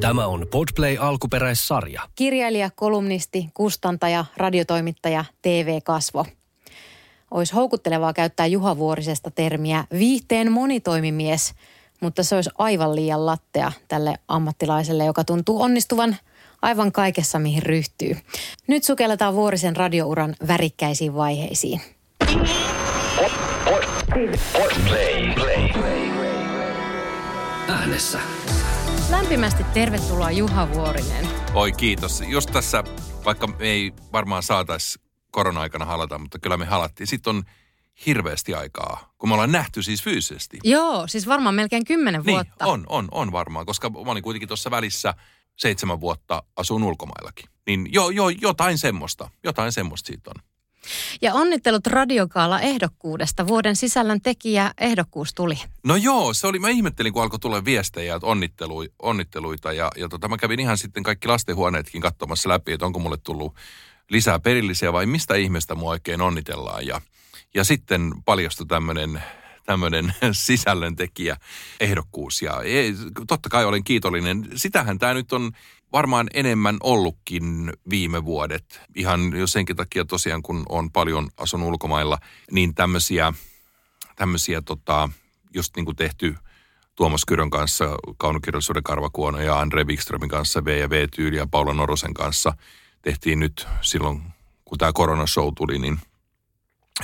Tämä on Podplay alkuperäissarja. Kirjailija, kolumnisti, kustantaja, radiotoimittaja, TV-kasvo. Olisi houkuttelevaa käyttää Juha Vuorisesta termiä viihteen monitoimimies, mutta se olisi aivan liian lattea tälle ammattilaiselle, joka tuntuu onnistuvan aivan kaikessa, mihin ryhtyy. Nyt sukelletaan Vuorisen radiouran värikkäisiin vaiheisiin. Äänessä. Lämpimästi tervetuloa Juha Vuorinen. Oi kiitos. Just tässä, vaikka me ei varmaan saataisi korona-aikana halata, mutta kyllä me halattiin. Sitten on hirveästi aikaa, kun me ollaan nähty siis fyysisesti. Joo, siis varmaan melkein kymmenen Niin, vuotta. on, on, on varmaan, koska mä olin kuitenkin tuossa välissä seitsemän vuotta asun ulkomaillakin. Niin jo, jo, jotain semmoista, jotain semmoista siitä on. Ja onnittelut radiokaala ehdokkuudesta. Vuoden sisällön tekijä ehdokkuus tuli. No joo, se oli, mä ihmettelin, kun alkoi tulla viestejä, että onnittelu, onnitteluita. Ja, ja tota, mä kävin ihan sitten kaikki lastenhuoneetkin katsomassa läpi, että onko mulle tullut lisää perillisiä vai mistä ihmeestä mua oikein onnitellaan. Ja, ja sitten paljastui tämmöinen tämmöinen sisällöntekijä ehdokkuus. Ja ei, totta kai olen kiitollinen. Sitähän tämä nyt on varmaan enemmän ollutkin viime vuodet. Ihan jo senkin takia tosiaan, kun on paljon asun ulkomailla, niin tämmöisiä, tämmöisiä tota, just niin kuin tehty Tuomas Kyrön kanssa, kaunokirjallisuuden karvakuono ja Andre Wikströmin kanssa, V ja V-tyyli ja Paula Norosen kanssa tehtiin nyt silloin, kun tämä koronashow tuli, niin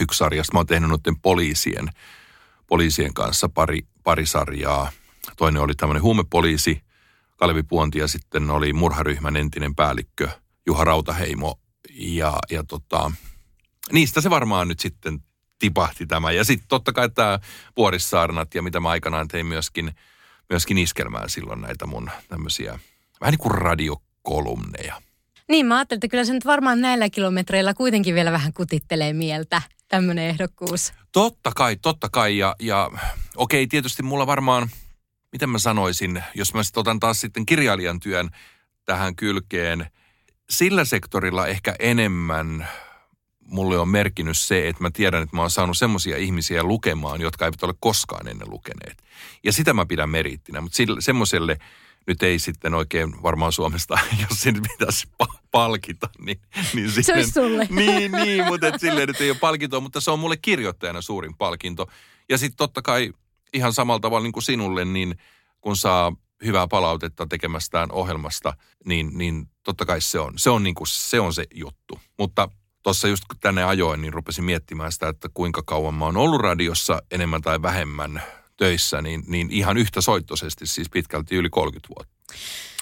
yksi sarjasta. Mä oon tehnyt noiden poliisien, poliisien kanssa pari, pari sarjaa. Toinen oli tämmöinen huumepoliisi, Kalevi Puonti ja sitten oli murharyhmän entinen päällikkö Juha Rautaheimo. Ja, ja tota, niistä se varmaan nyt sitten tipahti tämä. Ja sitten totta kai tämä Vuorissaarnat ja mitä mä aikanaan tein myöskin, myöskin iskelmään silloin näitä mun tämmöisiä vähän niin kuin radiokolumneja. Niin, mä ajattelin, että kyllä se nyt varmaan näillä kilometreillä kuitenkin vielä vähän kutittelee mieltä, tämmöinen ehdokkuus. Totta kai, totta kai. Ja, ja okei, tietysti mulla varmaan, miten mä sanoisin, jos mä sitten otan taas sitten kirjailijan työn tähän kylkeen, sillä sektorilla ehkä enemmän mulle on merkinnyt se, että mä tiedän, että mä oon saanut semmoisia ihmisiä lukemaan, jotka eivät ole koskaan ennen lukeneet. Ja sitä mä pidän merittinä, mutta semmoiselle nyt ei sitten oikein varmaan Suomesta, jos sen pitäisi pa- palkita, niin... niin Se olisi sulle. Niin, niin, mutta et silleen nyt ei ole palkintoa, mutta se on mulle kirjoittajana suurin palkinto. Ja sitten totta kai ihan samalla tavalla niin kuin sinulle, niin kun saa hyvää palautetta tekemästään ohjelmasta, niin, niin totta kai se on, se on, niin kuin, se, on se juttu. Mutta tuossa just kun tänne ajoin, niin rupesin miettimään sitä, että kuinka kauan mä oon ollut radiossa enemmän tai vähemmän töissä, niin, niin ihan yhtä soittoisesti siis pitkälti yli 30 vuotta.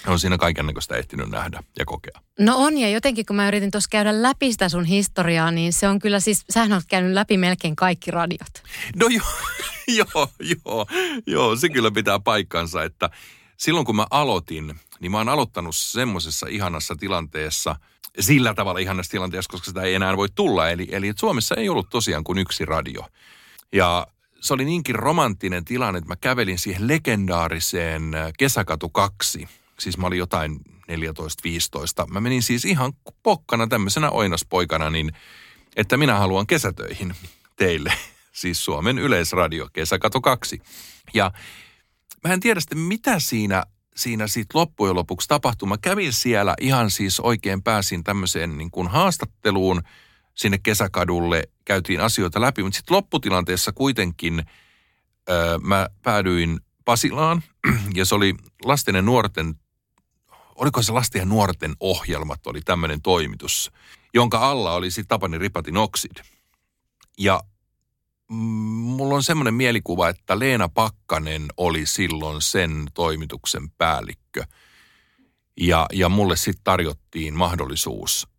On siinä kaiken näköistä ehtinyt nähdä ja kokea. No on, ja jotenkin kun mä yritin tuossa käydä läpi sitä sun historiaa, niin se on kyllä siis, sähän oot käynyt läpi melkein kaikki radiot. No joo, joo, joo, joo, se kyllä pitää paikkansa, että silloin kun mä aloitin, niin mä oon aloittanut semmoisessa ihanassa tilanteessa, sillä tavalla ihanassa tilanteessa, koska sitä ei enää voi tulla. Eli, eli Suomessa ei ollut tosiaan kuin yksi radio. Ja se oli niinkin romanttinen tilanne, että mä kävelin siihen legendaariseen äh, Kesäkatu 2. Siis mä olin jotain 14-15. Mä menin siis ihan pokkana tämmöisenä oinaspoikana, niin että minä haluan kesätöihin teille. Siis Suomen yleisradio, Kesäkatu 2. Ja mä en tiedä sitten, mitä siinä, siinä sitten loppujen lopuksi tapahtui. Mä kävin siellä ihan siis oikein pääsin tämmöiseen niin kuin haastatteluun sinne kesäkadulle, käytiin asioita läpi, mutta sitten lopputilanteessa kuitenkin öö, mä päädyin Pasilaan ja se oli lasten ja nuorten, oliko se lasten ja nuorten ohjelmat, oli tämmöinen toimitus, jonka alla oli sitten Tapani Ripatin Oxid. Ja mulla on semmoinen mielikuva, että Leena Pakkanen oli silloin sen toimituksen päällikkö. Ja, ja mulle sitten tarjottiin mahdollisuus, ö,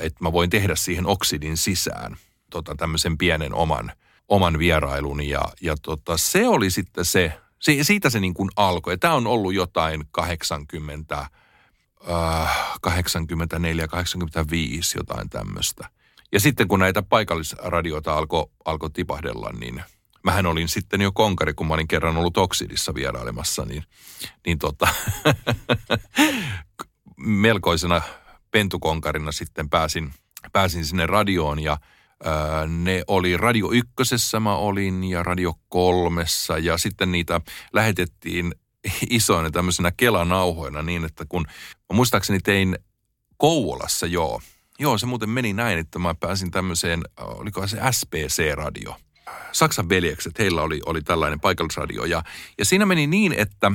että mä voin tehdä siihen oksidin sisään tota, tämmöisen pienen oman, oman vierailun. Ja, ja tota, se oli sitten se, se siitä se niin kuin alkoi. Tämä on ollut jotain 80, äh, 84, 85, jotain tämmöistä. Ja sitten kun näitä paikallisradioita alkoi alko tipahdella, niin mähän olin sitten jo konkari, kun mä olin kerran ollut Oksidissa vierailemassa, niin, niin tota, melkoisena pentukonkarina sitten pääsin, pääsin sinne radioon ja ää, ne oli Radio Ykkösessä mä olin ja Radio Kolmessa ja sitten niitä lähetettiin isoina tämmöisenä kelanauhoina niin, että kun muistaakseni tein Kouvolassa joo. Joo, se muuten meni näin, että mä pääsin tämmöiseen, oliko se SPC-radio. Saksan veljekset, heillä oli, oli tällainen paikallisradio. Ja, ja siinä meni niin, että,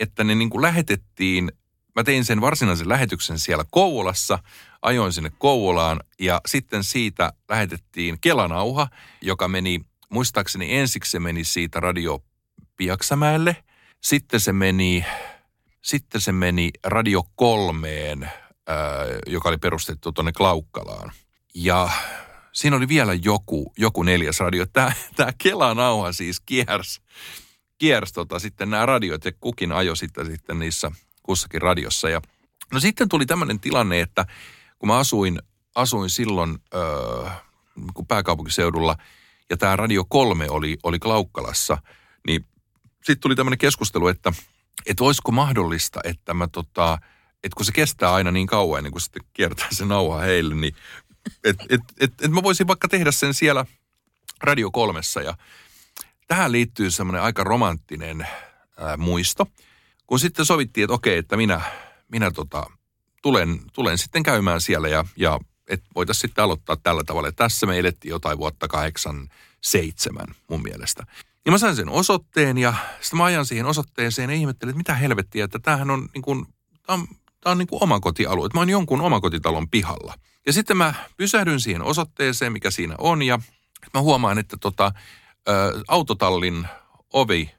että ne niin kuin lähetettiin, mä tein sen varsinaisen lähetyksen siellä Kouvolassa, ajoin sinne Kouvolaan ja sitten siitä lähetettiin Kelanauha, joka meni, muistaakseni ensiksi se meni siitä radio Piaksamäelle, sitten se meni, sitten se meni Radio Kolmeen, ää, joka oli perustettu tuonne Klaukkalaan. Ja siinä oli vielä joku, joku neljäs radio. Tämä, tämä Kelanauha siis kiersi, kiersi tota, sitten nämä radiot ja kukin ajo sitten, sitten niissä kussakin radiossa. Ja, no sitten tuli tämmöinen tilanne, että kun mä asuin, asuin silloin öö, kun pääkaupunkiseudulla ja tämä Radio 3 oli, oli Klaukkalassa, niin sitten tuli tämmöinen keskustelu, että, että olisiko mahdollista, että mä tota, että kun se kestää aina niin kauan ennen kuin sitten kiertää se nauha heille, niin että et, et, et mä voisin vaikka tehdä sen siellä Radio kolmessa ja tähän liittyy semmoinen aika romanttinen ää, muisto, kun sitten sovittiin, että okei, että minä, minä tota, tulen, tulen sitten käymään siellä ja, ja voitaisiin sitten aloittaa tällä tavalla. Tässä me elettiin jotain vuotta kahdeksan, seitsemän mun mielestä. Ja mä sain sen osoitteen ja sitten mä ajan siihen osoitteeseen ja ihmettelin, että mitä helvettiä, että tämähän on niin kuin, tämä on, tämä on niin kuin omakotialue, että mä oon jonkun omakotitalon pihalla. Ja sitten mä pysähdyn siihen osoitteeseen, mikä siinä on ja mä huomaan, että tota, ä, autotallin ovi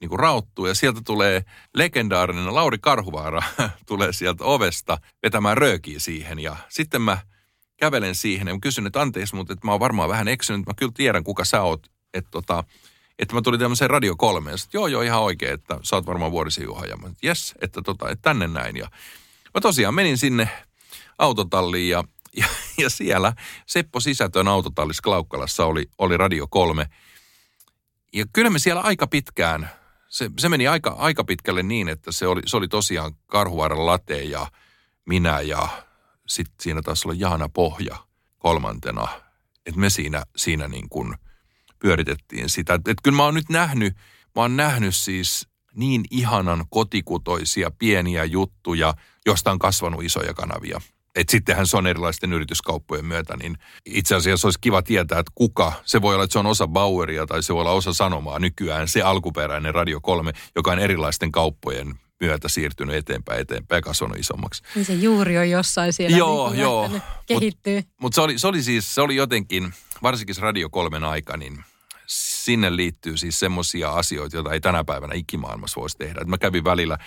niin kuin rauttuu ja sieltä tulee legendaarinen Lauri Karhuvaara tulee sieltä ovesta vetämään röökiä siihen. Ja sitten mä kävelen siihen ja kysyn, että anteeksi, mutta että mä oon varmaan vähän eksynyt, mä kyllä tiedän kuka sä oot, että tota, että mä tulin tämmöiseen Radio 3 ja joo joo ihan oikein, että sä oot varmaan Vuorisen Juha. Ja mä jes, että tota, että tänne näin. Ja mä tosiaan menin sinne autotalliin ja, ja, ja siellä Seppo Sisätön autotallissa Klaukkalassa oli, oli Radio 3 ja kyllä me siellä aika pitkään se, se meni aika, aika pitkälle niin, että se oli, se oli tosiaan Karhuvaaran late ja minä ja sitten siinä taisi olla Jaana Pohja kolmantena. Että me siinä, siinä niin kuin pyöritettiin sitä. Että et kyllä mä oon nyt nähnyt, mä oon nähnyt siis niin ihanan kotikutoisia pieniä juttuja, josta on kasvanut isoja kanavia – että sittenhän se on erilaisten yrityskauppojen myötä, niin itse asiassa olisi kiva tietää, että kuka, se voi olla, että se on osa Baueria tai se voi olla osa Sanomaa nykyään, se alkuperäinen Radio 3, joka on erilaisten kauppojen myötä siirtynyt eteenpäin, eteenpäin ja kasvanut isommaksi. Niin se juuri on jossain siellä joo, niin joo. kehittyy. Mutta mut se, oli, se oli siis, se oli jotenkin, varsinkin Radio 3 aika, niin sinne liittyy siis semmoisia asioita, joita ei tänä päivänä ikimaailmassa voisi tehdä. Et mä kävin välillä,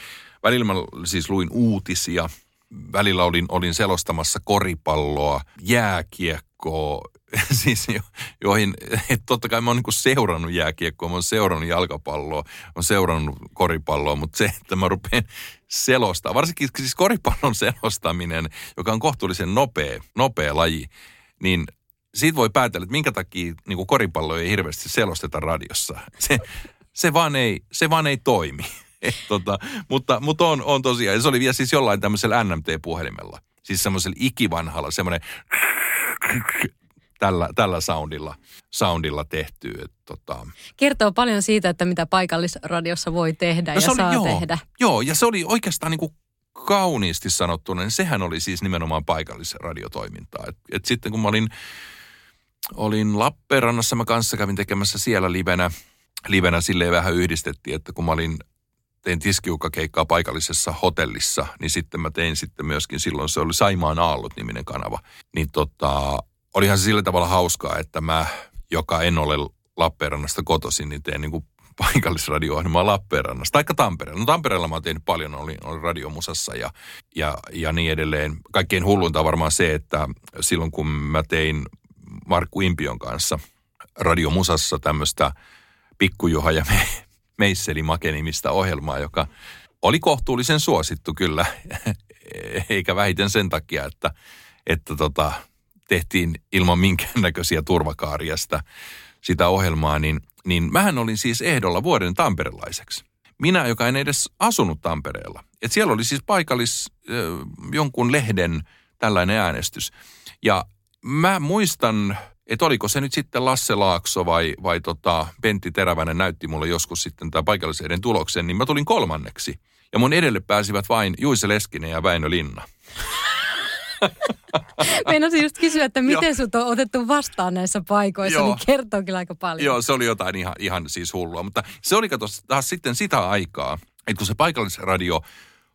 välillä mä siis luin uutisia – välillä olin, olin selostamassa koripalloa, jääkiekkoa, siis jo, joihin, että totta kai mä oon niin seurannut jääkiekkoa, mä oon seurannut jalkapalloa, mä oon seurannut koripalloa, mutta se, että mä rupean selostaa, varsinkin siis koripallon selostaminen, joka on kohtuullisen nopea, nopea laji, niin siitä voi päätellä, että minkä takia niin koripallo ei hirveästi selosteta radiossa. Se, se, vaan ei, se vaan ei toimi. tota, mutta mutta on, on tosiaan. Ja se oli vielä siis jollain tämmöisellä NMT-puhelimella. Siis semmoisella ikivanhalla, semmoinen tällä, tällä soundilla, soundilla tehty. Et, tota. Kertoo paljon siitä, että mitä paikallisradiossa voi tehdä no ja oli, saa joo, tehdä. Joo, ja se oli oikeastaan niin kuin kauniisti sanottuna, niin sehän oli siis nimenomaan paikallisradiotoimintaa. Et, et sitten kun mä olin, olin Lappeenrannassa, mä kanssa kävin tekemässä siellä livenä, livenä silleen vähän yhdistettiin, että kun mä olin tein tiskiukkakeikkaa paikallisessa hotellissa, niin sitten mä tein sitten myöskin silloin, se oli Saimaan Aallot niminen kanava. Niin tota, olihan se sillä tavalla hauskaa, että mä, joka en ole Lappeenrannasta kotoisin, niin teen niin kuin paikallisradio-ohjelmaa Lappeenrannasta, taikka Tampereella. No Tampereella mä oon tehnyt paljon, olin, olin radiomusassa ja, ja, ja niin edelleen. Kaikkein hulluinta on varmaan se, että silloin kun mä tein Markku Impion kanssa radiomusassa tämmöistä pikkujuha ja Meisseli Make-nimistä ohjelmaa, joka oli kohtuullisen suosittu kyllä, eikä vähiten sen takia, että, että tota, tehtiin ilman minkäännäköisiä turvakaaria sitä, sitä ohjelmaa, niin, niin mähän olin siis ehdolla vuoden tamperelaiseksi. Minä, joka en edes asunut Tampereella. Et siellä oli siis paikallis jonkun lehden tällainen äänestys. Ja mä muistan että oliko se nyt sitten Lasse Laakso vai, vai tota Pentti Terävänen näytti mulle joskus sitten tämä paikalliseiden tuloksen, niin mä tulin kolmanneksi. Ja mun edelle pääsivät vain Juise Leskinen ja Väinö Linna. Meinasin just kysyä, että miten sut on otettu vastaan näissä paikoissa, Joo. niin kertoo kyllä aika paljon. Joo, se oli jotain ihan, ihan siis hullua. Mutta se oli kato taas sitten sitä aikaa, että kun se paikallisradio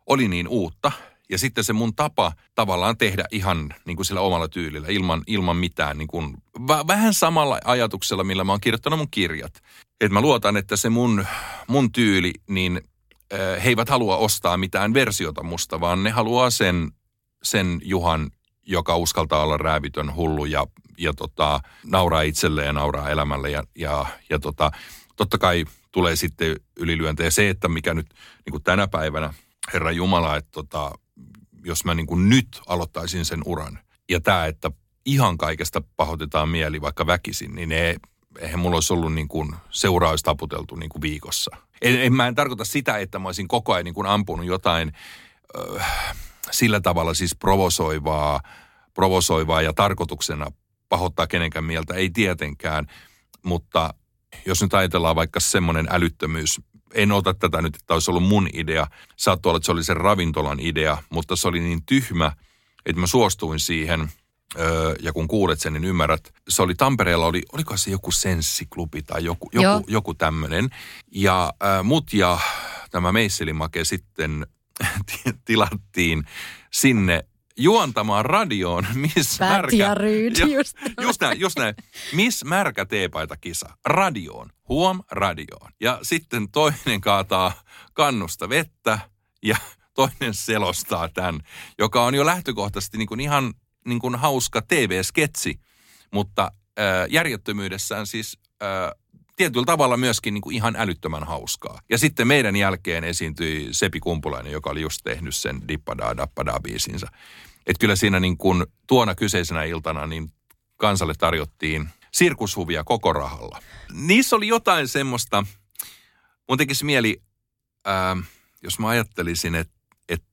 oli niin uutta, ja sitten se mun tapa tavallaan tehdä ihan niin kuin sillä omalla tyylillä, ilman, ilman mitään, niin kuin, vä- vähän samalla ajatuksella, millä mä oon kirjoittanut mun kirjat. Että mä luotan, että se mun, mun tyyli, niin he eivät halua ostaa mitään versiota musta, vaan ne haluaa sen, sen Juhan, joka uskaltaa olla räävitön, hullu ja, ja tota, nauraa itselleen ja nauraa elämälle. Ja, ja, ja tota, totta kai tulee sitten ylilyöntejä. Se, että mikä nyt niin kuin tänä päivänä, Herra Jumala, että tota, jos mä niin kuin nyt aloittaisin sen uran. Ja tämä, että ihan kaikesta pahoitetaan mieli vaikka väkisin, niin ne, eihän mulla olisi ollut niin kuin, seuraa olisi taputeltu niin kuin viikossa. En, en, mä en tarkoita sitä, että mä olisin koko ajan niin kuin ampunut jotain ö, sillä tavalla siis provosoivaa, provosoivaa ja tarkoituksena pahoittaa kenenkään mieltä, ei tietenkään. Mutta jos nyt ajatellaan vaikka semmoinen älyttömyys, en ota tätä nyt, että olisi ollut mun idea. Saattoi olla, että se oli sen ravintolan idea, mutta se oli niin tyhmä, että mä suostuin siihen. Öö, ja kun kuulet sen, niin ymmärrät. Se oli Tampereella, oli, oliko se joku senssiklubi tai joku, Joo. joku, joku tämmöinen. Ja äh, mut ja tämä Meisselimake sitten tilattiin sinne juontamaan radioon, missä Päät ja Ryyd, Joo, just. just näin, just näin. Miss märkä teepaita kisa? Radioon. Huom, radioon. Ja sitten toinen kaataa kannusta vettä ja toinen selostaa tämän, joka on jo lähtökohtaisesti niin kuin ihan niin kuin hauska TV-sketsi, mutta äh, järjettömyydessään siis äh, tietyllä tavalla myöskin niin kuin ihan älyttömän hauskaa. Ja sitten meidän jälkeen esiintyi Sepi Kumpulainen, joka oli just tehnyt sen Dippadaa Dappadaa biisinsä. Että kyllä siinä niin kuin tuona kyseisenä iltana niin kansalle tarjottiin sirkushuvia koko rahalla. Niissä oli jotain semmoista, mun tekisi mieli, ää, jos mä ajattelisin, että et,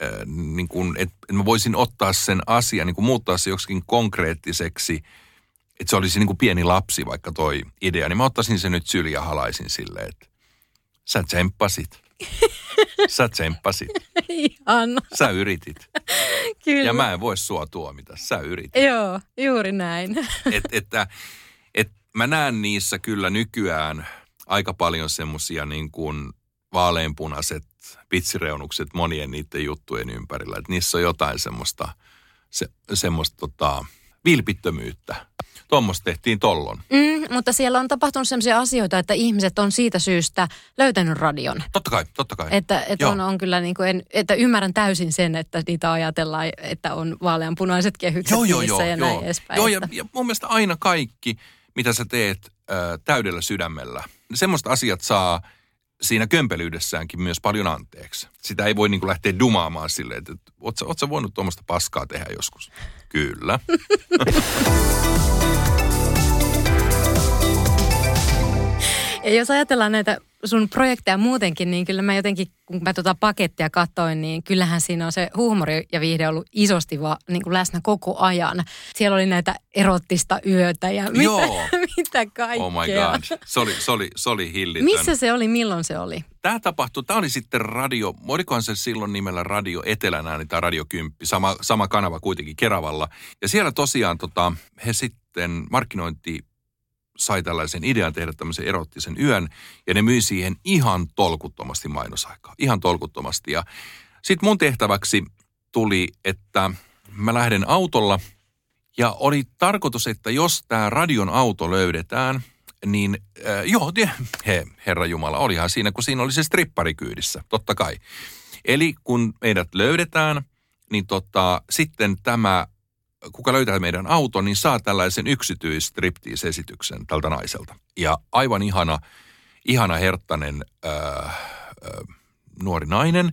ää, niin kuin, et, et mä voisin ottaa sen asian, niin kuin muuttaa se joksikin konkreettiseksi, että se olisi niin kuin pieni lapsi vaikka toi idea, niin mä ottaisin sen nyt syliin ja halaisin silleen, että sä tsemppasit. Sä tsemppasit. Ihan, Sä yritit. kyllä. Ja mä en voi sua tuomita. Sä yritit. Joo, juuri näin. Et, että, et mä näen niissä kyllä nykyään aika paljon semmosia niin kuin vaaleanpunaiset pitsireunukset monien niiden juttujen ympärillä. Että niissä on jotain semmoista, se, semmoista tota, vilpittömyyttä. Tuommoista tehtiin tollon. Mm, mutta siellä on tapahtunut sellaisia asioita, että ihmiset on siitä syystä löytänyt radion. Totta kai, totta kai. Että, että Joo. on, on kyllä niin kuin en, että ymmärrän täysin sen, että niitä ajatellaan, että on vaaleanpunaiset kehykset joo, joo, joo, ja joo. näin edespäin. Joo, ja, ja mun mielestä aina kaikki, mitä sä teet äh, täydellä sydämellä, semmoiset asiat saa siinä kömpelyydessäänkin myös paljon anteeksi. Sitä ei voi niin kuin lähteä dumaamaan silleen, että oot sä, oot sä voinut tuommoista paskaa tehdä joskus? Kyllä. Ja jos ajatellaan näitä sun projekteja muutenkin, niin kyllä mä jotenkin, kun mä tuota pakettia katsoin, niin kyllähän siinä on se huumori ja viihde ollut isosti vaan niin kuin läsnä koko ajan. Siellä oli näitä erottista yötä ja mitä, Joo. mitä kaikkea. Oh my god. Se oli, se oli, se oli hillitön. Missä se oli, milloin se oli? Tämä tapahtui, tämä oli sitten radio, olikohan se silloin nimellä Radio Etelänä, niin tämä Radio Kymppi, sama, sama kanava kuitenkin Keravalla. Ja siellä tosiaan tota, he sitten markkinointi sai tällaisen idean tehdä tämmöisen erottisen yön, ja ne myi siihen ihan tolkuttomasti mainosaikaa. Ihan tolkuttomasti. Ja sitten mun tehtäväksi tuli, että mä lähden autolla, ja oli tarkoitus, että jos tämä radion auto löydetään, niin äh, joo, he, herra Jumala, olihan siinä, kun siinä oli se strippari kyydissä, totta kai. Eli kun meidät löydetään, niin tota, sitten tämä, kuka löytää meidän auton, niin saa tällaisen yksityistriptiis-esityksen tältä naiselta. Ja aivan ihana, ihana herttainen äh, äh, nuori nainen,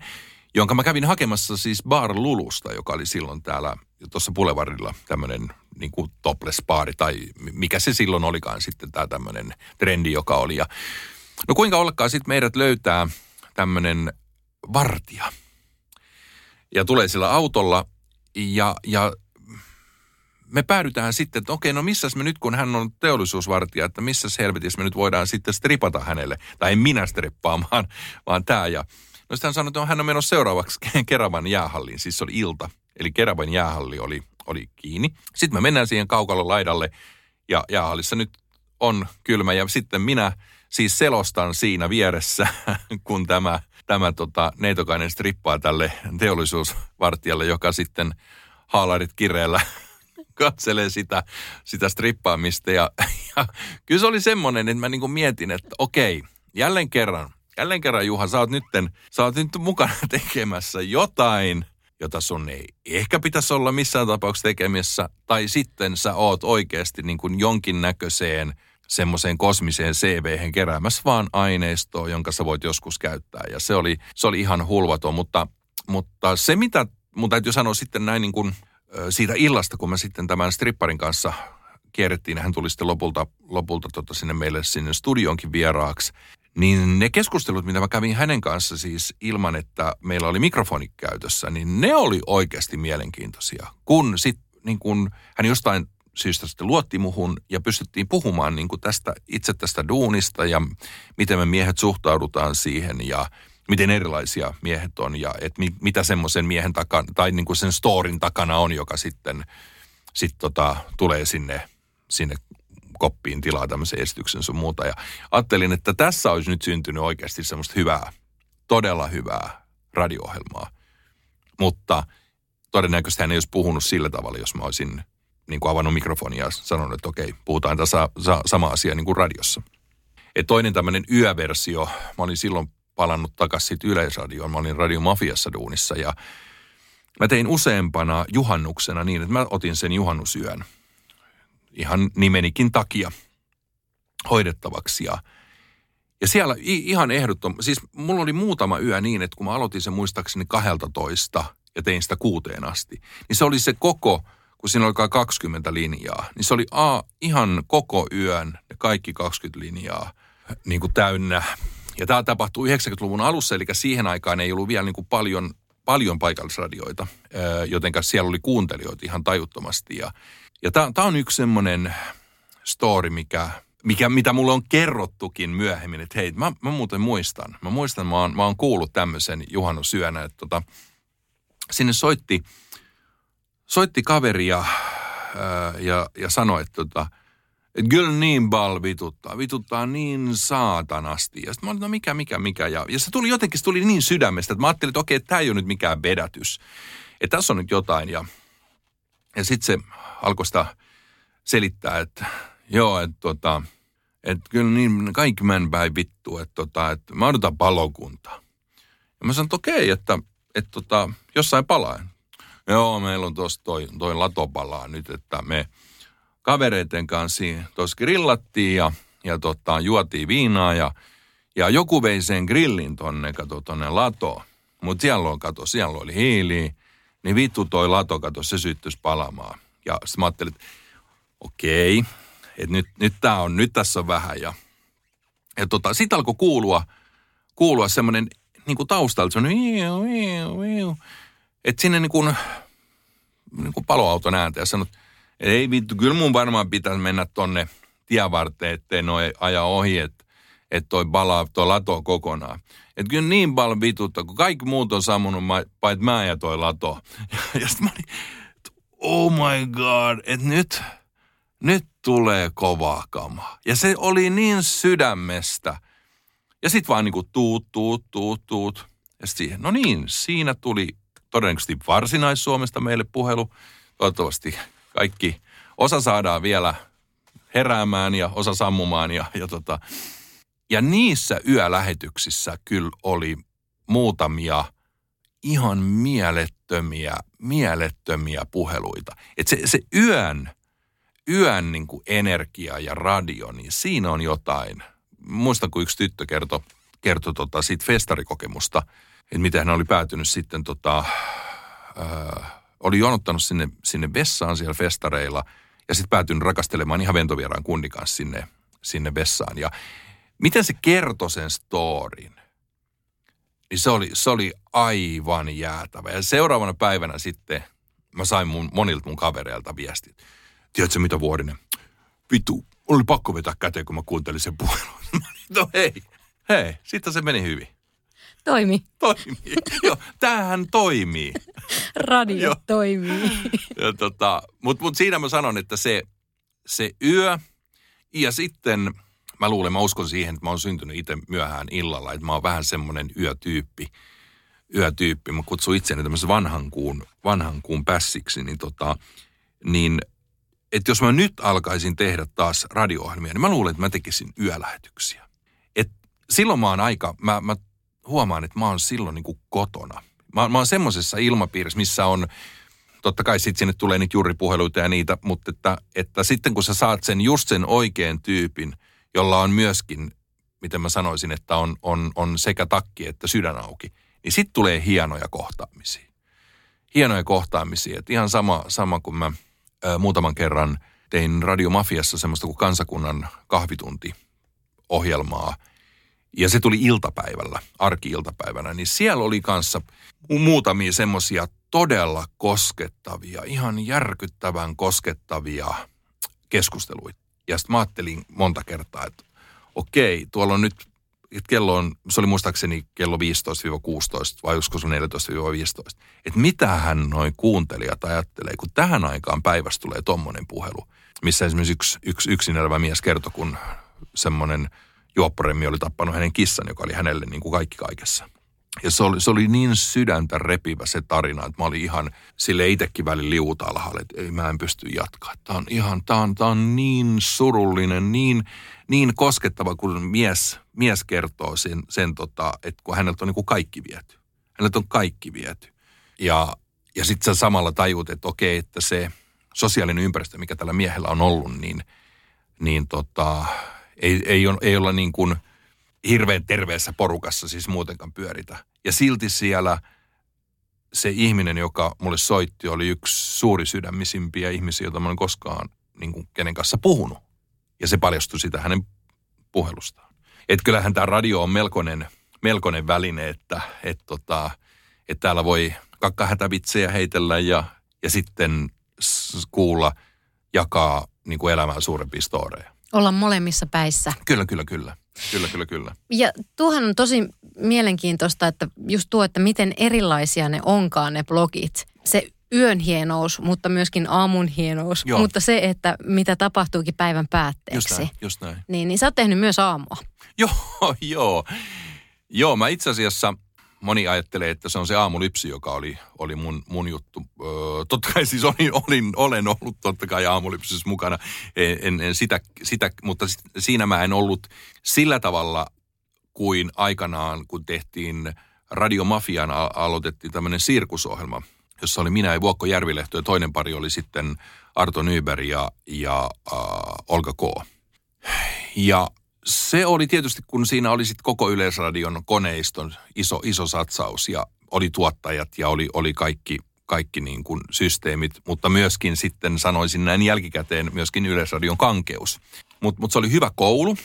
jonka mä kävin hakemassa siis Bar Lulusta, joka oli silloin täällä tuossa Boulevardilla tämmöinen niin kuin topless-baari, tai mikä se silloin olikaan sitten tämä tämmöinen trendi, joka oli. Ja, no kuinka ollakaan sitten meidät löytää tämmöinen vartija. Ja tulee sillä autolla, ja, ja me päädytään sitten, että okei, no missäs me nyt, kun hän on teollisuusvartija, että missä helvetissä me nyt voidaan sitten stripata hänelle. Tai en minä strippaamaan, vaan tämä. Ja no sitten hän sanoi, että hän on menossa seuraavaksi Keravan jäähalliin, siis se oli ilta. Eli Keravan jäähalli oli, oli kiinni. Sitten me mennään siihen kaukalon laidalle ja jäähallissa nyt on kylmä. Ja sitten minä siis selostan siinä vieressä, kun tämä, tämä tota, neitokainen strippaa tälle teollisuusvartijalle, joka sitten haalarit kireellä katselee sitä, sitä strippaamista. Ja, ja kyllä se oli semmoinen, että mä niin mietin, että okei, jälleen kerran, jälleen kerran Juha, sä oot, nytten, sä oot nyt mukana tekemässä jotain, jota sun ei ehkä pitäisi olla missään tapauksessa tekemässä, tai sitten sä oot oikeasti niin kuin jonkinnäköiseen semmoiseen kosmiseen cv keräämässä vaan aineistoa, jonka sä voit joskus käyttää. Ja se oli, se oli ihan hulvaton, mutta, mutta se mitä mun täytyy sanoa sitten näin niin kuin siitä illasta, kun me sitten tämän stripparin kanssa kierrettiin, hän tuli sitten lopulta, lopulta tota sinne meille sinne studionkin vieraaksi, niin ne keskustelut, mitä mä kävin hänen kanssa siis ilman, että meillä oli mikrofoni käytössä, niin ne oli oikeasti mielenkiintoisia. Kun sitten niin kun hän jostain syystä sitten luotti muhun ja pystyttiin puhumaan niin kuin tästä, itse tästä duunista ja miten me miehet suhtaudutaan siihen ja miten erilaisia miehet on ja että mi, mitä semmoisen miehen takana tai niin kuin sen storin takana on, joka sitten sit tota, tulee sinne, sinne koppiin tilaa tämmöisen esityksen sun muuta. Ja ajattelin, että tässä olisi nyt syntynyt oikeasti semmoista hyvää, todella hyvää radio-ohjelmaa. Mutta todennäköisesti hän ei olisi puhunut sillä tavalla, jos mä olisin niin kuin avannut mikrofonia ja sanonut, että okei, puhutaan tässä sa- sama asia niin kuin radiossa. Et toinen tämmöinen yöversio, mä olin silloin palannut takaisin Yleisradioon. Mä olin Radio Mafiassa duunissa ja mä tein useampana juhannuksena niin, että mä otin sen juhannusyön ihan nimenikin takia hoidettavaksi ja ja siellä ihan ehdottom, siis mulla oli muutama yö niin, että kun mä aloitin sen muistaakseni 12 ja tein sitä kuuteen asti, niin se oli se koko, kun siinä oli 20 linjaa, niin se oli A, ihan koko yön ne kaikki 20 linjaa niin kuin täynnä ja tämä tapahtui 90-luvun alussa, eli siihen aikaan ei ollut vielä niin kuin paljon, paljon paikallisradioita, joten siellä oli kuuntelijoita ihan tajuttomasti. Ja, ja tämä on yksi semmoinen story, mikä, mikä, mitä mulle on kerrottukin myöhemmin, että hei, mä, mä muuten muistan. Mä muistan, mä oon, mä oon kuullut tämmöisen juhannusyönä, että tota, sinne soitti, soitti kaveri ja, ja, ja sanoi, että tota, että kyllä niin bal vituttaa, vituttaa niin saatanasti. Ja sitten mä olin, no mikä, mikä, mikä. Ja, ja se tuli jotenkin, se tuli niin sydämestä, että mä ajattelin, että okei, tämä ei ole nyt mikään vedätys. Että tässä on nyt jotain. Ja, ja sitten se alkoi sitä selittää, että joo, että tota, että kyllä niin kaikki män päin vittu, että, tota, että mä odotan palokuntaa. Ja mä sanoin, että okei, että, että tota, jossain palaa. Joo, meillä on tuossa toi, toi latopalaa nyt, että me – kavereiden kanssa tuossa grillattiin ja, ja tota, juotiin viinaa ja, ja joku vei sen grillin tonne, kato tonne latoon. Mutta siellä on, kato, siellä oli hiili, niin vittu toi lato, kato, se syttyisi palamaan. Ja sitten mä ajattelin, että okei, että nyt, nyt tää on, nyt tässä on vähän. Ja, ja tota, sitten alkoi kuulua, kuulua semmoinen niin kuin taustalta, semmoinen että sinne niin kuin, niin kuin paloauton ääntä ja sanoi, ei vittu, kyllä mun varmaan pitäisi mennä tonne tievarteen, ettei noi aja ohi, että et toi palaa toi lato kokonaan. Että kyllä niin paljon vitutta, kun kaikki muut on sammunut, paitsi mä ja toi lato. Ja, ja mä olin, oh my god, että nyt, nyt tulee kovaa kama. Ja se oli niin sydämestä. Ja sitten vaan niinku tuut, tuut, tuut, tuut. Ja siihen, no niin, siinä tuli todennäköisesti Varsinais-Suomesta meille puhelu. Toivottavasti kaikki, osa saadaan vielä heräämään ja osa sammumaan ja, ja, tota, ja niissä yölähetyksissä kyllä oli muutamia ihan mielettömiä, mielettömiä puheluita. Et se, se yön, yön niin kuin energia ja radio, niin siinä on jotain. Muistan, kun yksi tyttö kertoi kertoi tota siitä festarikokemusta, että miten hän oli päätynyt sitten tota, ää, oli jonottanut sinne, sinne vessaan siellä festareilla ja sitten päätynyt rakastelemaan ihan ventovieraan kunnin kanssa sinne, sinne vessaan. Ja miten se kertoi sen storin, niin se oli, se oli aivan jäätävä. Ja seuraavana päivänä sitten mä sain mun, monilta mun kavereilta viestit. Tiedätkö mitä Vuorinen? Vitu, oli pakko vetää käteen, kun mä kuuntelin sen puhelun. no hei, hei, sitten se meni hyvin. Toimi. Toimii. Joo, tämähän toimii. Radio Joo. toimii. Ja tota, Mutta mut siinä mä sanon, että se, se yö ja sitten mä luulen, mä uskon siihen, että mä oon syntynyt itse myöhään illalla, että mä oon vähän semmoinen yötyyppi. Yötyyppi. Mä kutsun itseäni tämmöisen vanhan kuun, vanhan kuun pässiksi, niin tota, niin että jos mä nyt alkaisin tehdä taas radio-ohjelmia, niin mä luulen, että mä tekisin yölähetyksiä. Et silloin mä oon aika, mä, mä huomaan, että mä oon silloin niin kuin kotona. Mä, mä oon semmoisessa ilmapiirissä, missä on, totta kai sitten sinne tulee niitä juuripuheluita ja niitä, mutta että, että sitten kun sä saat sen just sen oikean tyypin, jolla on myöskin, miten mä sanoisin, että on, on, on sekä takki että sydän auki, niin sitten tulee hienoja kohtaamisia. Hienoja kohtaamisia. Et ihan sama, sama kuin mä ää, muutaman kerran tein Radiomafiassa semmoista kuin kansakunnan kahvitunti ohjelmaa. Ja se tuli iltapäivällä, arki-iltapäivänä, niin siellä oli kanssa mu- muutamia semmoisia todella koskettavia, ihan järkyttävän koskettavia keskusteluita. Ja sitten mä ajattelin monta kertaa, että okei, tuolla on nyt, että kello on, se oli muistaakseni kello 15-16 vai se 14-15. Että mitähän noin kuuntelijat ajattelee, kun tähän aikaan päivästä tulee tommonen puhelu, missä esimerkiksi yksi, yksi yksin elävä mies kertoi, kun semmoinen juopporemmi oli tappanut hänen kissan, joka oli hänelle niin kuin kaikki kaikessa. Ja se oli, se oli niin sydäntä repivä se tarina, että mä olin ihan sille itsekin välin liuta alhaalla, että ei, mä en pysty jatkaa. Tämä on ihan, tämä on, tämä on niin surullinen, niin, niin koskettava, kun mies, mies kertoo sen, sen tota, että kun häneltä on niin kuin kaikki viety. Häneltä on kaikki viety. Ja, ja sitten sä samalla tajut, että okei, että se sosiaalinen ympäristö, mikä tällä miehellä on ollut, niin, niin tota, ei, ei, on, ei olla niin kuin hirveän terveessä porukassa siis muutenkaan pyöritä. Ja silti siellä se ihminen, joka mulle soitti, oli yksi suuri sydämisimpiä ihmisiä, joita mä olen koskaan niin kuin kenen kanssa puhunut. Ja se paljastui sitä hänen puhelustaan. Et kyllähän tämä radio on melkoinen, melkoinen väline, että et tota, et täällä voi kakkahätävitsejä heitellä ja, ja sitten kuulla, jakaa niin kuin elämään suurempia storeja. Olla molemmissa päissä. Kyllä, kyllä, kyllä. Kyllä, kyllä, kyllä. Ja tuohan on tosi mielenkiintoista, että just tuo, että miten erilaisia ne onkaan ne blogit. Se yön hienous, mutta myöskin aamun hienous, Joo. mutta se, että mitä tapahtuukin päivän Just päätteeksi. näin, just näin. Niin, niin sä oot tehnyt myös aamua. Joo, joo. Joo, mä itse asiassa, moni ajattelee, että se on se aamulypsi, joka oli, oli mun, mun juttu. Öö, totta kai siis olin, olin, olen ollut totta kai aamulypsyssä mukana, en, en, sitä, sitä, mutta si- siinä mä en ollut sillä tavalla kuin aikanaan, kun tehtiin Radiomafian, aloitettiin tämmöinen sirkusohjelma, jossa oli minä ja Vuokko Järvilehto ja toinen pari oli sitten Arto Nyberg ja, ja äh, Olga K. Ja se oli tietysti, kun siinä oli sitten koko Yleisradion koneiston iso, iso satsaus ja oli tuottajat ja oli, oli kaikki, kaikki niin kuin systeemit, mutta myöskin sitten sanoisin näin jälkikäteen myöskin Yleisradion kankeus. Mutta mut se oli hyvä koulu,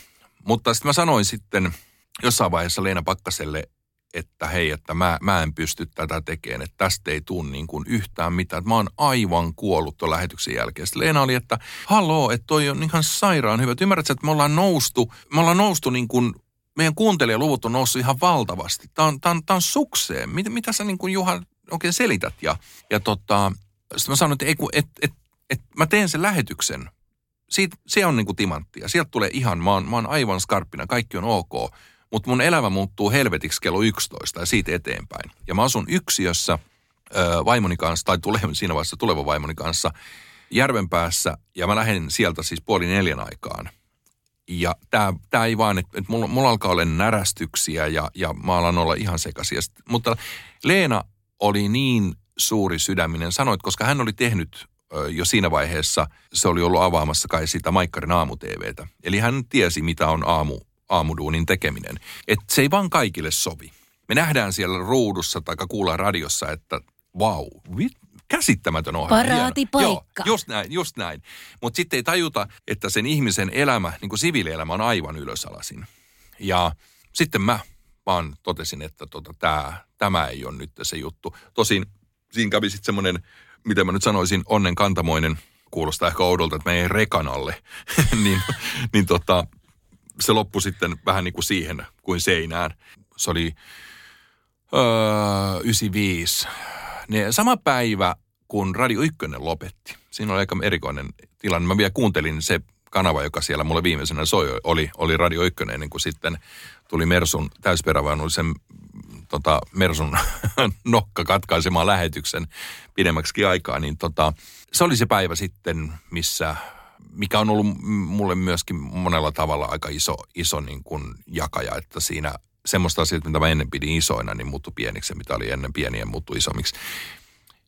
mutta sitten mä sanoin sitten jossain vaiheessa Leena Pakkaselle, että hei, että mä, mä en pysty tätä tekemään, että tästä ei tule niin kuin yhtään mitään, mä oon aivan kuollut tuon lähetyksen jälkeen. Sitten Leena oli, että haloo, että toi on ihan sairaan hyvä. Ymmärrätkö, että me ollaan noustu, me ollaan noustu niin kuin, meidän kuuntelijaluvut on noussut ihan valtavasti. Tämä on, tää on, tää on sukseen. Mitä, mitä sä niin kuin Juha oikein selität? Ja, ja tota, sitten mä sanoin, että ei kun, et, et, et, mä teen sen lähetyksen. Siitä, se on niin kuin timanttia. Sieltä tulee ihan, mä oon, mä oon aivan skarppina, kaikki on ok. Mutta mun elämä muuttuu helvetiksi kello 11 ja siitä eteenpäin. Ja mä asun yksiössä ö, vaimoni kanssa, tai tule, siinä vaiheessa tulevan vaimoni kanssa, Järvenpäässä, ja mä lähden sieltä siis puoli neljän aikaan. Ja tämä tää ei vaan, että et mulla, mulla alkaa olla närästyksiä ja, ja mä alan olla ihan sekaisin. Sit- Mutta Leena oli niin suuri sydäminen, sanoit, koska hän oli tehnyt jo siinä vaiheessa, se oli ollut avaamassa kai sitä Maikkarin aamu-TVtä. Eli hän tiesi, mitä on aamu, aamuduunin tekeminen. Että se ei vaan kaikille sovi. Me nähdään siellä ruudussa tai kuullaan radiossa, että vau, vit, käsittämätön ohjelma. Paraatipaikka. Joo, just näin, just näin. Mutta sitten ei tajuta, että sen ihmisen elämä, niin kuin siviilielämä on aivan ylösalasin. Ja sitten mä vaan totesin, että tota, tää, tämä ei ole nyt se juttu. Tosin siinä kävi sitten semmoinen, miten mä nyt sanoisin, onnen kantamoinen, kuulostaa ehkä oudolta, että mä ei rekan alle, niin, niin tota, se loppui sitten vähän niin kuin siihen kuin seinään. Se oli öö, 95. Ne, sama päivä, kun Radio 1 lopetti. Siinä oli aika erikoinen tilanne. Mä vielä kuuntelin se kanava, joka siellä mulle viimeisenä soi, oli, oli Radio 1, ennen kuin sitten tuli Mersun täysperävaunun tota, Mersun nokka katkaisemaan lähetyksen pidemmäksi aikaa, niin tota, se oli se päivä sitten, missä, mikä on ollut mulle myöskin monella tavalla aika iso, iso niin kuin jakaja, että siinä semmoista asiaa, mitä mä ennen pidin isoina, niin muuttui pieniksi, mitä oli ennen pieniä, muuttui isommiksi.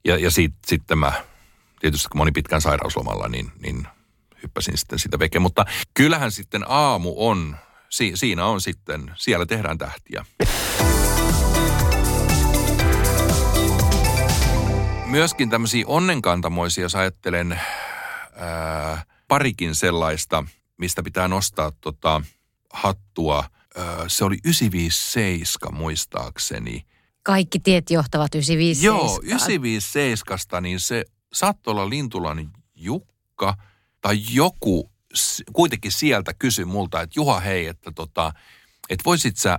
Ja, ja siitä, sitten mä, tietysti kun mä olin pitkän sairauslomalla, niin, niin hyppäsin sitten sitä veke. Mutta kyllähän sitten aamu on, si, siinä on sitten, siellä tehdään tähtiä. Myöskin tämmöisiä onnenkantamoisia, jos ajattelen ää, parikin sellaista, mistä pitää nostaa tota hattua. Se oli 957 muistaakseni. Kaikki tiet johtavat 957. Joo, 957, niin se saattoi olla Lintulan Jukka tai joku kuitenkin sieltä kysyi multa, että Juha hei, että tota, että voisit sä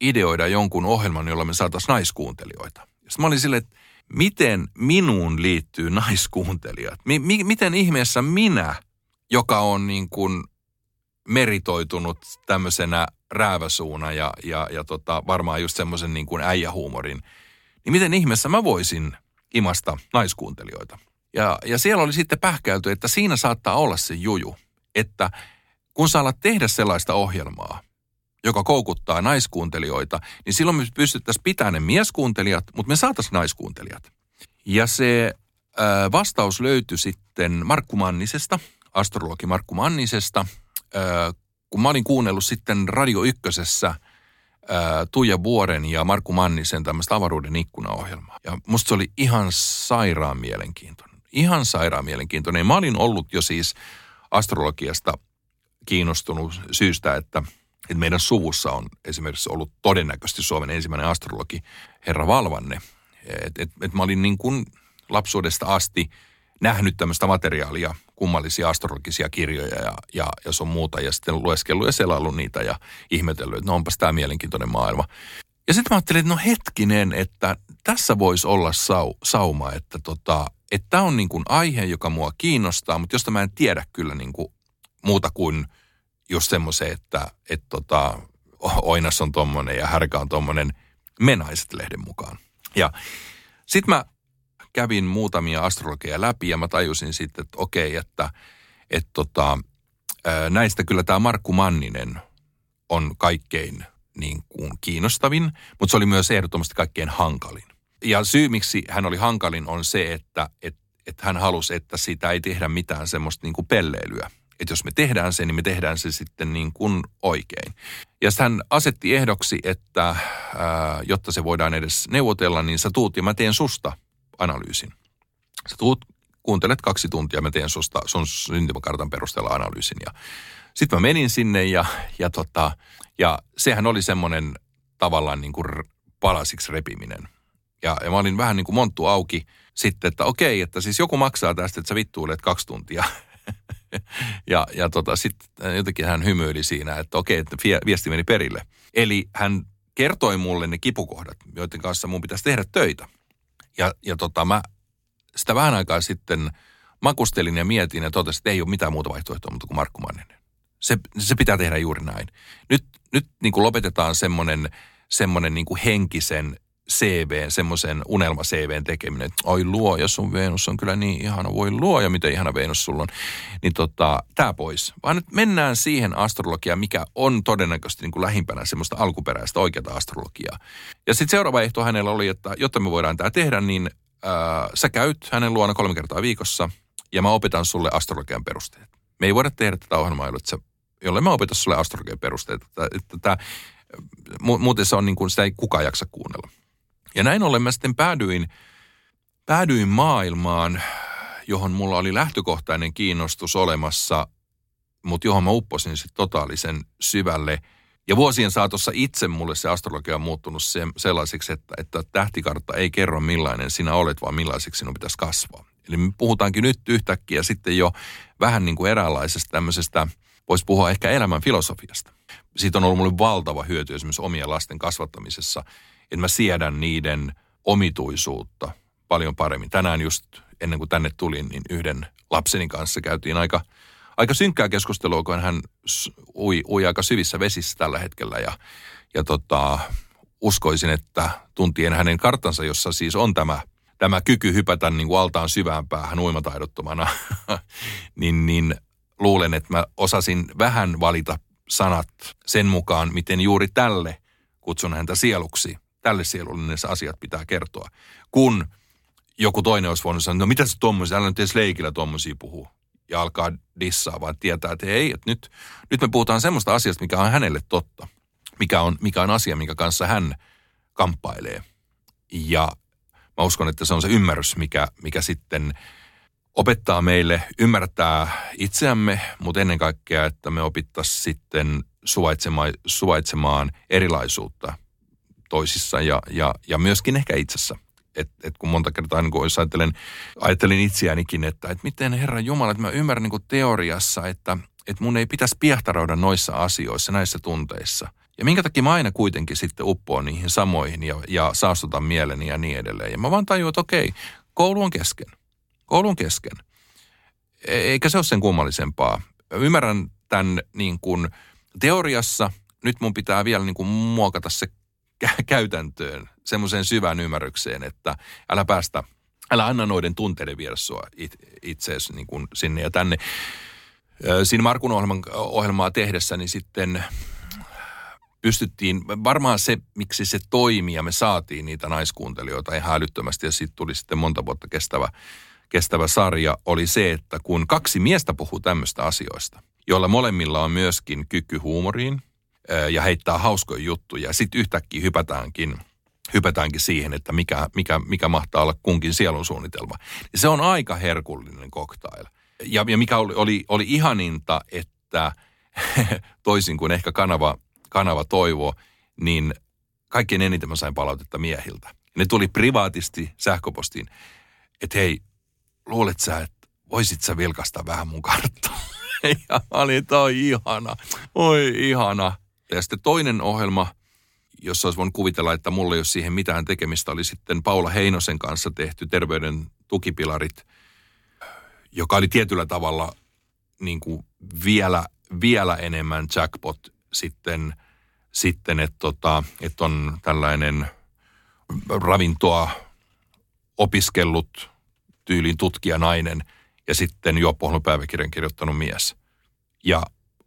ideoida jonkun ohjelman, jolla me saataisiin naiskuuntelijoita. Sitten mä olin silleen, että miten minuun liittyy naiskuuntelijat? Mi- mi- miten ihmeessä minä, joka on niin kuin meritoitunut tämmöisenä rääväsuuna ja, ja, ja tota, varmaan just semmoisen niin kuin äijähuumorin, niin miten ihmeessä mä voisin imasta naiskuuntelijoita? Ja, ja siellä oli sitten pähkäilty, että siinä saattaa olla se juju, että kun sä alat tehdä sellaista ohjelmaa, joka koukuttaa naiskuuntelijoita, niin silloin me pystyttäisiin pitämään ne mieskuuntelijat, mutta me saataisiin naiskuuntelijat. Ja se vastaus löytyi sitten Markku Mannisesta, astrologi Markku Mannisesta, kun mä olin kuunnellut sitten Radio Ykkösessä Tuija Vuoren ja Markku Mannisen tämmöistä avaruuden ikkunaohjelmaa. Ja musta se oli ihan sairaan mielenkiintoinen. Ihan sairaan mielenkiintoinen. Mä olin ollut jo siis astrologiasta kiinnostunut syystä, että – että meidän suvussa on esimerkiksi ollut todennäköisesti Suomen ensimmäinen astrologi, herra Valvanne. Että et, et mä olin niin kuin lapsuudesta asti nähnyt tämmöistä materiaalia, kummallisia astrologisia kirjoja ja, ja, ja sun muuta, ja sitten lueskellut ja selaillut niitä ja ihmetellyt, että no onpas tämä mielenkiintoinen maailma. Ja sitten mä ajattelin, että no hetkinen, että tässä voisi olla sau, sauma, että tota, tämä on niin kuin aihe, joka mua kiinnostaa, mutta josta mä en tiedä kyllä niin kuin muuta kuin – just semmoisen, että et tota, Oinas on tommonen ja Härkä on tommonen menaiset lehden mukaan. Ja sitten mä kävin muutamia astrologeja läpi ja mä tajusin sitten, että okei, että et tota, näistä kyllä tämä Markku Manninen on kaikkein niin kuin kiinnostavin, mutta se oli myös ehdottomasti kaikkein hankalin. Ja syy, miksi hän oli hankalin, on se, että et, et hän halusi, että sitä ei tehdä mitään semmoista niin kuin pelleilyä että jos me tehdään se, niin me tehdään se sitten niin kuin oikein. Ja hän asetti ehdoksi, että ää, jotta se voidaan edes neuvotella, niin sä tuut ja mä teen susta analyysin. Sä tuut, kuuntelet kaksi tuntia, mä teen susta sun syntymäkartan perusteella analyysin. Ja sitten mä menin sinne ja, ja, tota, ja sehän oli semmoinen tavallaan niin kuin palasiksi repiminen. Ja, ja mä olin vähän niin kuin monttu auki sitten, että okei, että siis joku maksaa tästä, että sä vittuilet kaksi tuntia ja ja tota, sitten jotenkin hän hymyili siinä, että okei, että viesti meni perille. Eli hän kertoi mulle ne kipukohdat, joiden kanssa mun pitäisi tehdä töitä. Ja, ja tota, mä sitä vähän aikaa sitten makustelin ja mietin ja totesin, että ei ole mitään muuta vaihtoehtoa mutta kuin Markku Manninen. Se, se pitää tehdä juuri näin. Nyt, nyt niin kuin lopetetaan semmoinen, semmoinen niin kuin henkisen CV, semmoisen unelma-CVn tekeminen, että oi luoja, sun Venus on kyllä niin ihana, voi luoja, miten ihana Venus sulla on. Niin tota, tää pois. Vaan nyt mennään siihen astrologiaan, mikä on todennäköisesti niin kuin lähimpänä semmoista alkuperäistä oikeata astrologiaa. Ja sitten seuraava ehto hänellä oli, että jotta me voidaan tämä tehdä, niin äh, sä käyt hänen luona kolme kertaa viikossa ja mä opetan sulle astrologian perusteet. Me ei voida tehdä tätä ohjelmaa, jolle mä opetan sulle astrologian perusteet. Että, että, että, muuten se on niin kuin, sitä ei kukaan jaksa kuunnella. Ja näin ollen mä sitten päädyin, päädyin maailmaan, johon mulla oli lähtökohtainen kiinnostus olemassa, mutta johon mä upposin sitten totaalisen syvälle. Ja vuosien saatossa itse mulle se astrologia on muuttunut se, sellaiseksi, että, että tähtikartta ei kerro millainen sinä olet, vaan millaiseksi sinun pitäisi kasvaa. Eli me puhutaankin nyt yhtäkkiä sitten jo vähän niin kuin eräänlaisesta tämmöisestä, voisi puhua ehkä elämän filosofiasta. Siitä on ollut mulle valtava hyöty esimerkiksi omien lasten kasvattamisessa, että mä siedän niiden omituisuutta paljon paremmin. Tänään just ennen kuin tänne tulin, niin yhden lapseni kanssa käytiin aika, aika synkkää keskustelua, kun hän ui, ui aika syvissä vesissä tällä hetkellä ja, ja tota, uskoisin, että tuntien hänen kartansa, jossa siis on tämä, tämä kyky hypätä niin kuin altaan syvään päähän uimataidottomana, niin, niin luulen, että mä osasin vähän valita sanat sen mukaan, miten juuri tälle kutsun häntä sieluksi. Tälle sielullinen asiat pitää kertoa. Kun joku toinen olisi voinut sanoa, no mitä se tuommoisia, älä nyt edes leikillä tuommoisia puhuu. Ja alkaa dissaa, vaan tietää, että ei, että nyt, nyt me puhutaan semmoista asiasta, mikä on hänelle totta. Mikä on, mikä on asia, minkä kanssa hän kamppailee. Ja mä uskon, että se on se ymmärrys, mikä, mikä sitten opettaa meille ymmärtää itseämme, mutta ennen kaikkea, että me opittaisiin sitten suvaitsemaan, suvaitsemaan erilaisuutta toisissa ja, ja, ja myöskin ehkä itsessä. Et, et kun monta kertaa, niin kun ajattelen, ajattelin itseänikin, että et miten Herra Jumala, että mä ymmärrän niin teoriassa, että et mun ei pitäisi piehtaroida noissa asioissa, näissä tunteissa. Ja minkä takia mä aina kuitenkin sitten uppoon niihin samoihin ja, ja saastutan mieleni ja niin edelleen. Ja mä vaan tajuan, että okei, koulu on kesken. Koulu on kesken. E, eikä se ole sen kummallisempaa. Ymmärrän tämän niin kuin teoriassa, nyt mun pitää vielä niin kuin muokata se käytäntöön, semmoiseen syvään ymmärrykseen, että älä päästä, älä anna noiden tunteiden viedä sua itseesi niin kuin sinne ja tänne. Siinä Markun ohjelman, ohjelmaa tehdessä, niin sitten pystyttiin, varmaan se, miksi se toimii ja me saatiin niitä naiskuuntelijoita ihan älyttömästi ja siitä tuli sitten monta vuotta kestävä, kestävä sarja, oli se, että kun kaksi miestä puhuu tämmöistä asioista, joilla molemmilla on myöskin kyky huumoriin – ja heittää hauskoja juttuja. Sitten yhtäkkiä hypätäänkin, hypätäänkin siihen, että mikä, mikä, mikä mahtaa olla kunkin sielun suunnitelma. Se on aika herkullinen koktail. Ja, ja mikä oli, oli, oli ihaninta, että toisin kuin ehkä kanava, kanava toivoo, niin kaikkein eniten mä sain palautetta miehiltä. Ne tuli privaatisti sähköpostiin, että hei, luulet sä, että voisit sä vilkasta vähän mun karttaa? ja mä olin, toi ihana, oi ihana. Ja sitten toinen ohjelma, jossa olisi voinut kuvitella, että mulla ei ole siihen mitään tekemistä, oli sitten Paula Heinosen kanssa tehty Terveyden tukipilarit, joka oli tietyllä tavalla niin kuin vielä, vielä enemmän jackpot sitten, sitten että, tota, että on tällainen ravintoa opiskellut tyylin tutkijanainen ja sitten juoppohjelmapäiväkirjan kirjoittanut mies. Ja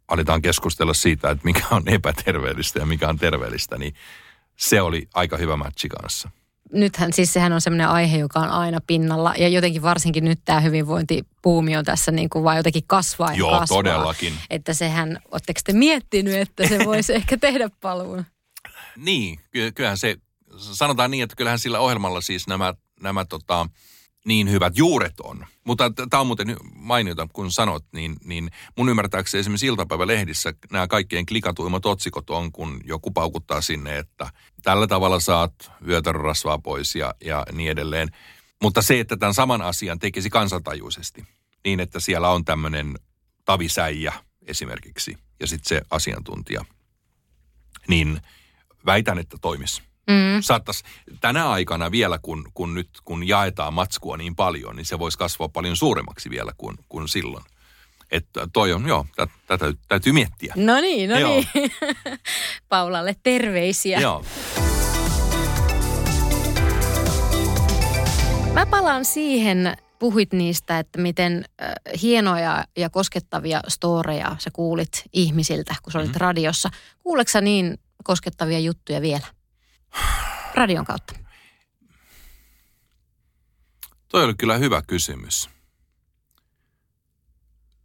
aletaan keskustella siitä, että mikä on epäterveellistä ja mikä on terveellistä, niin se oli aika hyvä matchi kanssa. Nythän siis sehän on semmoinen aihe, joka on aina pinnalla ja jotenkin varsinkin nyt tämä hyvinvointipuumi on tässä niin kuin vaan jotenkin kasvaa ja Joo, kasvaa. todellakin. Että sehän, oletteko te miettinyt, että se voisi ehkä tehdä paluun? Niin, kyllähän se, sanotaan niin, että kyllähän sillä ohjelmalla siis nämä, nämä tota, niin hyvät juuret on. Mutta tämä on muuten mainiota, kun sanot, niin, niin mun ymmärtääkseni esimerkiksi iltapäivälehdissä nämä kaikkien klikatuimmat otsikot on, kun joku paukuttaa sinne, että tällä tavalla saat vyötärörasvaa pois ja, ja niin edelleen. Mutta se, että tämän saman asian tekisi kansantajuisesti, niin että siellä on tämmöinen tavisäijä esimerkiksi ja sitten se asiantuntija, niin väitän, että toimisi. Mm. Saattaisi tänä aikana vielä, kun, kun nyt kun jaetaan matskua niin paljon, niin se voisi kasvaa paljon suuremmaksi vielä kuin, kuin silloin. Että toi on, joo, tätä täytyy, täytyy miettiä. No niin, no joo. niin. Paulalle terveisiä. Joo. Mä palaan siihen, puhuit niistä, että miten äh, hienoja ja koskettavia storeja sä kuulit ihmisiltä, kun sä olit mm-hmm. radiossa. Kuuleeko niin koskettavia juttuja vielä? Radion kautta. Toi oli kyllä hyvä kysymys.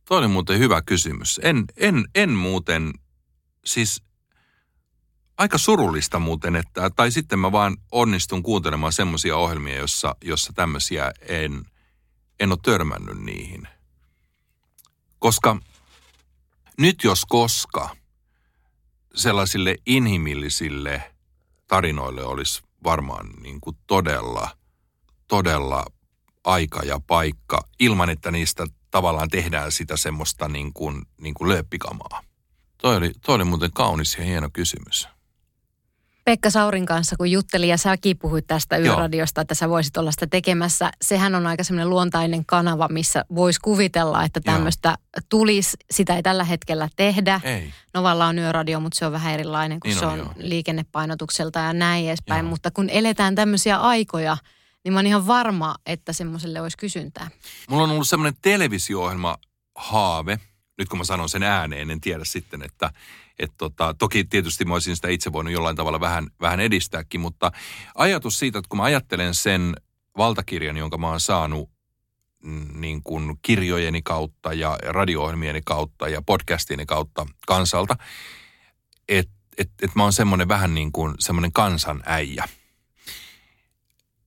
Toi oli muuten hyvä kysymys. En, en, en muuten, siis aika surullista muuten, että, tai sitten mä vaan onnistun kuuntelemaan semmoisia ohjelmia, jossa, jossa tämmöisiä en, en ole törmännyt niihin. Koska nyt jos koska – sellaisille inhimillisille tarinoille olisi varmaan niin kuin todella, todella aika ja paikka ilman, että niistä tavallaan tehdään sitä semmoista niin kuin, niin kuin lööppikamaa. Toi oli, toi oli muuten kaunis ja hieno kysymys. Pekka Saurin kanssa, kun jutteli ja säkin puhuit tästä Yöradiosta, että sä voisit olla sitä tekemässä. Sehän on aika semmoinen luontainen kanava, missä voisi kuvitella, että tämmöistä tulisi. Sitä ei tällä hetkellä tehdä. Ei. Novalla on Yöradio, mutta se on vähän erilainen, kun Niin se on, on joo. liikennepainotukselta ja näin edespäin. Joo. Mutta kun eletään tämmöisiä aikoja, niin mä oon ihan varma, että semmoiselle olisi kysyntää. Mulla on ollut semmoinen televisio-ohjelma haave. Nyt kun mä sanon sen ääneen, en tiedä sitten, että et tota, toki tietysti mä olisin sitä itse voinut jollain tavalla vähän, vähän edistääkin, mutta ajatus siitä, että kun mä ajattelen sen valtakirjan, jonka mä oon saanut mm, niin kuin kirjojeni kautta ja radio-ohjelmieni kautta ja podcastieni kautta kansalta, että et, et mä oon semmoinen vähän niin kuin semmoinen kansan äijä.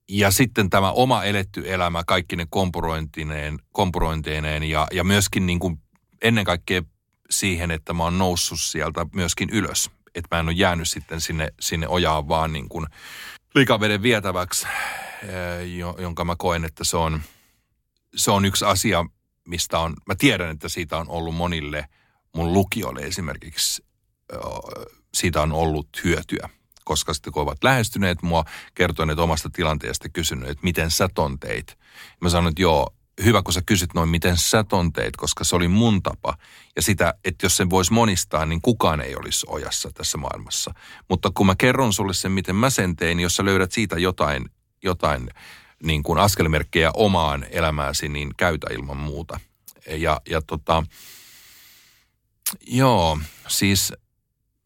Ja sitten tämä oma eletty elämä, kaikki ne kompurointineen, kompurointeineen ja, ja myöskin niin kuin ennen kaikkea siihen, että mä oon noussut sieltä myöskin ylös. Että mä en ole jäänyt sitten sinne, sinne ojaan vaan niin kuin likaveden vietäväksi, eh, jo- jonka mä koen, että se on, se on yksi asia, mistä on, mä tiedän, että siitä on ollut monille mun lukijoille esimerkiksi, ö, siitä on ollut hyötyä. Koska sitten kun ovat lähestyneet mua, kertoneet omasta tilanteesta, kysyneet, että miten sä ton teit. Mä sanoin, että joo, hyvä kun sä kysyt noin, miten sä ton teit, koska se oli mun tapa. Ja sitä, että jos sen voisi monistaa, niin kukaan ei olisi ojassa tässä maailmassa. Mutta kun mä kerron sulle sen, miten mä sen tein, niin jos sä löydät siitä jotain, jotain niin kuin askelmerkkejä omaan elämääsi, niin käytä ilman muuta. Ja, ja tota, joo, siis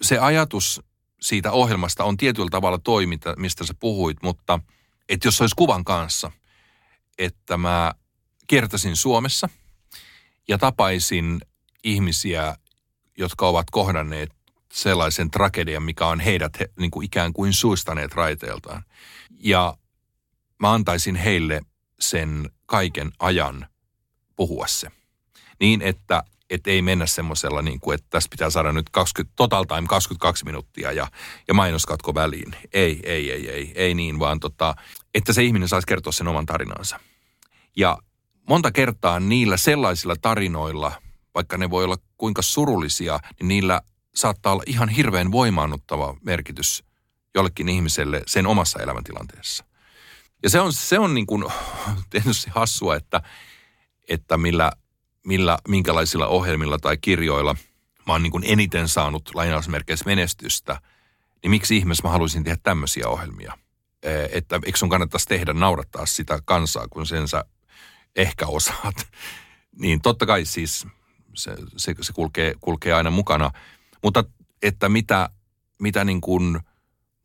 se ajatus siitä ohjelmasta on tietyllä tavalla toi, mitä, mistä sä puhuit, mutta että jos se olisi kuvan kanssa, että mä kiertäisin Suomessa ja tapaisin ihmisiä, jotka ovat kohdanneet sellaisen tragedian, mikä on heidät he, niin kuin ikään kuin suistaneet raiteeltaan. Ja mä antaisin heille sen kaiken ajan puhua se. Niin, että et ei mennä semmoisella, niin kuin, että tässä pitää saada nyt 20, total time 22 minuuttia ja, ja mainoskatko väliin. Ei, ei, ei, ei, ei niin, vaan tota, että se ihminen saisi kertoa sen oman tarinansa. Ja monta kertaa niillä sellaisilla tarinoilla, vaikka ne voi olla kuinka surullisia, niin niillä saattaa olla ihan hirveän voimaannuttava merkitys jollekin ihmiselle sen omassa elämäntilanteessa. Ja se on, se on niin kuin tietysti hassua, että, että millä, millä, minkälaisilla ohjelmilla tai kirjoilla mä oon niin kuin eniten saanut lainausmerkeissä menestystä, niin miksi ihmeessä mä haluaisin tehdä tämmöisiä ohjelmia? Että eikö sun kannattaisi tehdä naurattaa sitä kansaa, kun sen sä ehkä osaat. Niin totta kai siis se, se, se kulkee, kulkee aina mukana. Mutta että mitä, mitä niin kuin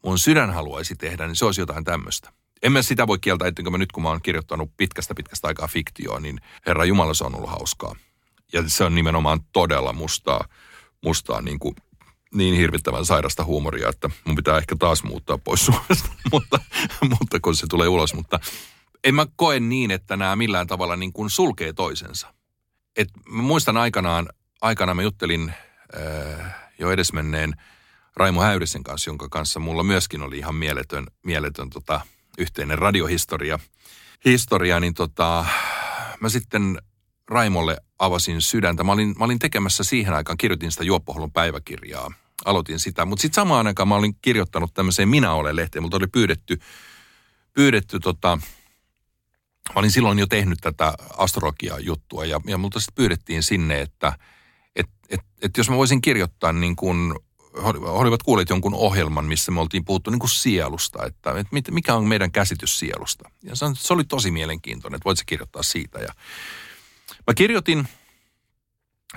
mun sydän haluaisi tehdä, niin se olisi jotain tämmöistä. En mä sitä voi kieltää, ettenkö mä nyt kun mä oon kirjoittanut pitkästä pitkästä aikaa fiktioon, niin Herra Jumala se on ollut hauskaa. Ja se on nimenomaan todella mustaa, mustaa niin kuin niin hirvittävän sairasta huumoria, että mun pitää ehkä taas muuttaa pois Suomesta, mutta, mutta kun se tulee ulos. Mutta en mä koe niin, että nämä millään tavalla niin kuin sulkee toisensa. Et mä muistan aikanaan, aikanaan mä juttelin äh, jo edesmenneen Raimo Häyrisen kanssa, jonka kanssa mulla myöskin oli ihan mieletön, mieletön tota, yhteinen radiohistoria. Historia, niin tota, mä sitten Raimolle avasin sydäntä. Mä olin, mä olin tekemässä siihen aikaan, kirjoitin sitä Juoppoholon päiväkirjaa. Aloitin sitä, mutta sitten samaan aikaan mä olin kirjoittanut tämmöiseen Minä olen lehteen. Mutta oli pyydetty, pyydetty tota, mä olin silloin jo tehnyt tätä astrologia-juttua ja, ja multa sitten pyydettiin sinne, että et, et, et jos mä voisin kirjoittaa niin kuin, olivat kuulleet jonkun ohjelman, missä me oltiin puhuttu niin kuin sielusta, että, että mit- mikä on meidän käsitys sielusta. Ja se, se oli tosi mielenkiintoinen, että voit sä kirjoittaa siitä. Ja mä kirjoitin,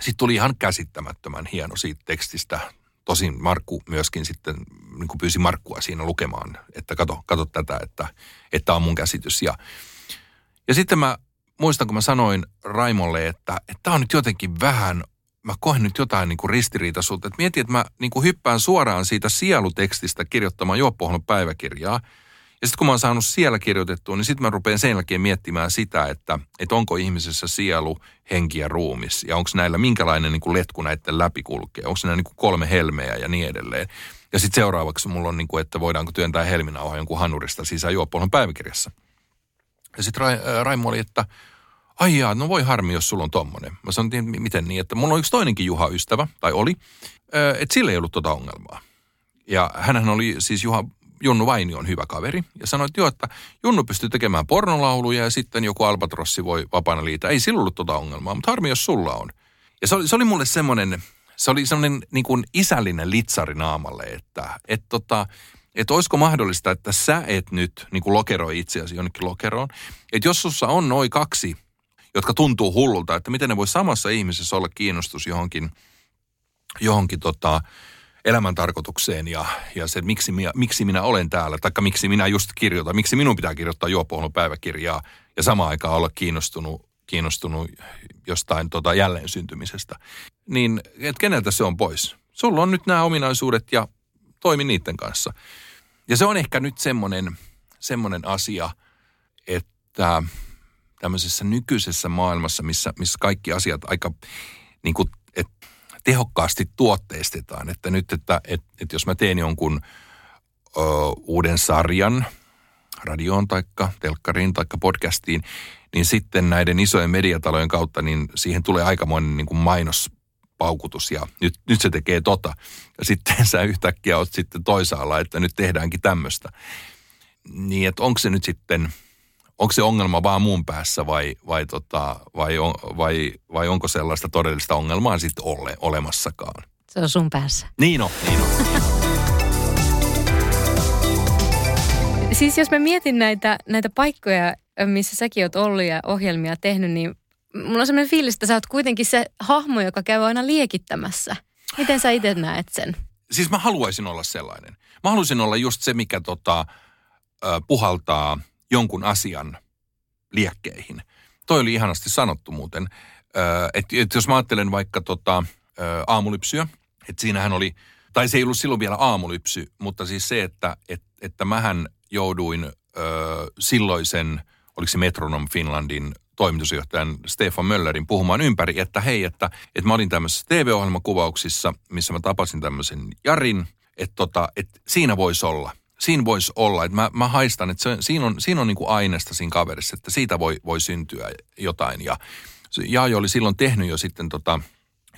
sitten tuli ihan käsittämättömän hieno siitä tekstistä. Tosin Markku myöskin sitten niin kuin pyysi Markkua siinä lukemaan, että kato, kato tätä, että että on mun käsitys. Ja, ja sitten mä muistan, kun mä sanoin Raimolle, että tämä on nyt jotenkin vähän, mä koen nyt jotain niin kuin ristiriitaisuutta. Että mietin, että mä niin kuin hyppään suoraan siitä sielutekstistä kirjoittamaan Juoppohon päiväkirjaa. Ja sitten kun mä oon saanut siellä kirjoitettua, niin sitten mä rupean sen jälkeen miettimään sitä, että, että onko ihmisessä sielu, henki ja ruumis. Ja onko näillä minkälainen niin kuin letku näiden läpi kulkee. Onko näillä niin kuin kolme helmeä ja niin edelleen. Ja sitten seuraavaksi mulla on, niin kuin, että voidaanko työntää helminauha jonkun hanurista sisään juoppuolon päiväkirjassa. Ja sitten Ra, äh, Raimo oli, että ai jaa, no voi harmi, jos sulla on tommonen. Mä sanoin, miten niin, että mulla on yksi toinenkin Juha-ystävä, tai oli, äh, että sillä ei ollut tota ongelmaa. Ja hänhän oli siis Juha, Junnu Vaini on hyvä kaveri. Ja sanoi, että joo, että Junnu pystyy tekemään pornolauluja ja sitten joku albatrossi voi vapaana liitä. Ei sillä ollut tota ongelmaa, mutta harmi, jos sulla on. Ja se oli, se oli mulle semmoinen, se oli semmoinen niin kuin isällinen litsari naamalle, että et tota, että olisiko mahdollista, että sä et nyt niin kuin lokeroi itseäsi jonnekin lokeroon. Että jos sussa on noin kaksi, jotka tuntuu hullulta, että miten ne voi samassa ihmisessä olla kiinnostus johonkin, johonkin tota, elämäntarkoitukseen ja, ja se, miksi minä, miksi minä olen täällä, taikka miksi minä just kirjoitan, miksi minun pitää kirjoittaa juopohjelman päiväkirjaa ja samaan aikaan olla kiinnostunut, kiinnostunut jostain tota jälleen syntymisestä. Niin, että keneltä se on pois? Sulla on nyt nämä ominaisuudet ja toimi niiden kanssa. Ja se on ehkä nyt semmoinen, semmoinen asia, että tämmöisessä nykyisessä maailmassa, missä, missä kaikki asiat aika niin kuin, että tehokkaasti tuotteistetaan. Että nyt, että, että, että jos mä teen jonkun ö, uuden sarjan radioon taikka telkkariin taikka podcastiin, niin sitten näiden isojen mediatalojen kautta, niin siihen tulee aikamoinen niin kuin mainospaukutus ja nyt, nyt se tekee tota. Ja sitten sä yhtäkkiä oot sitten toisaalla, että nyt tehdäänkin tämmöistä. Niin, että onko se nyt sitten – onko se ongelma vaan mun päässä vai, vai, tota, vai, on, vai, vai onko sellaista todellista ongelmaa sitten ole, olemassakaan? Se on sun päässä. Niin on, niin on. Niin on. Siis jos mä mietin näitä, näitä paikkoja, missä säkin oot ollut ja ohjelmia tehnyt, niin mulla on sellainen fiilis, että sä oot kuitenkin se hahmo, joka käy aina liekittämässä. Miten sä itse näet sen? Siis mä haluaisin olla sellainen. Mä haluaisin olla just se, mikä tota, puhaltaa jonkun asian liekkeihin. Toi oli ihanasti sanottu muuten. Että et jos mä ajattelen vaikka tota, aamulypsyä, että siinähän oli, tai se ei ollut silloin vielä aamulypsy, mutta siis se, että et, että mähän jouduin ö, silloisen, oliko se Metronom Finlandin toimitusjohtajan Stefan Möllerin puhumaan ympäri, että hei, että, että mä olin tämmöisessä TV-ohjelmakuvauksissa, missä mä tapasin tämmöisen Jarin, että, tota, että siinä voisi olla siinä voisi olla, että mä, mä haistan, että se, siinä on, siinä on niin kuin aineesta siinä kaverissa, että siitä voi, voi syntyä jotain. Ja Jaajo oli silloin tehnyt jo sitten tota,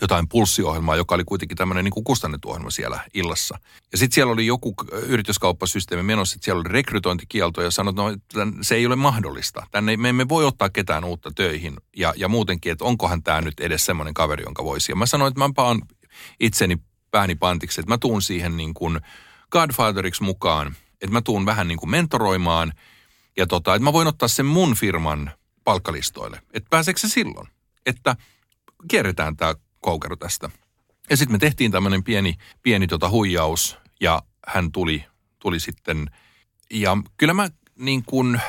jotain pulssiohjelmaa, joka oli kuitenkin tämmöinen niin kustannettu ohjelma siellä illassa. Ja sitten siellä oli joku yrityskauppasysteemi menossa, että siellä oli rekrytointikielto ja sanoi, että no, se ei ole mahdollista. Tänne me emme voi ottaa ketään uutta töihin ja, ja muutenkin, että onkohan tämä nyt edes semmoinen kaveri, jonka voisi. Ja mä sanoin, että mä paan itseni pääni pantiksi, että mä tuun siihen niin kuin – Godfatheriksi mukaan, että mä tuun vähän niin kuin mentoroimaan ja tota, että mä voin ottaa sen mun firman palkkalistoille. Että pääseekö se silloin? Että kierretään tämä koukero tästä. Ja sitten me tehtiin tämmöinen pieni, pieni tota huijaus ja hän tuli, tuli sitten. Ja kyllä mä niin kuin,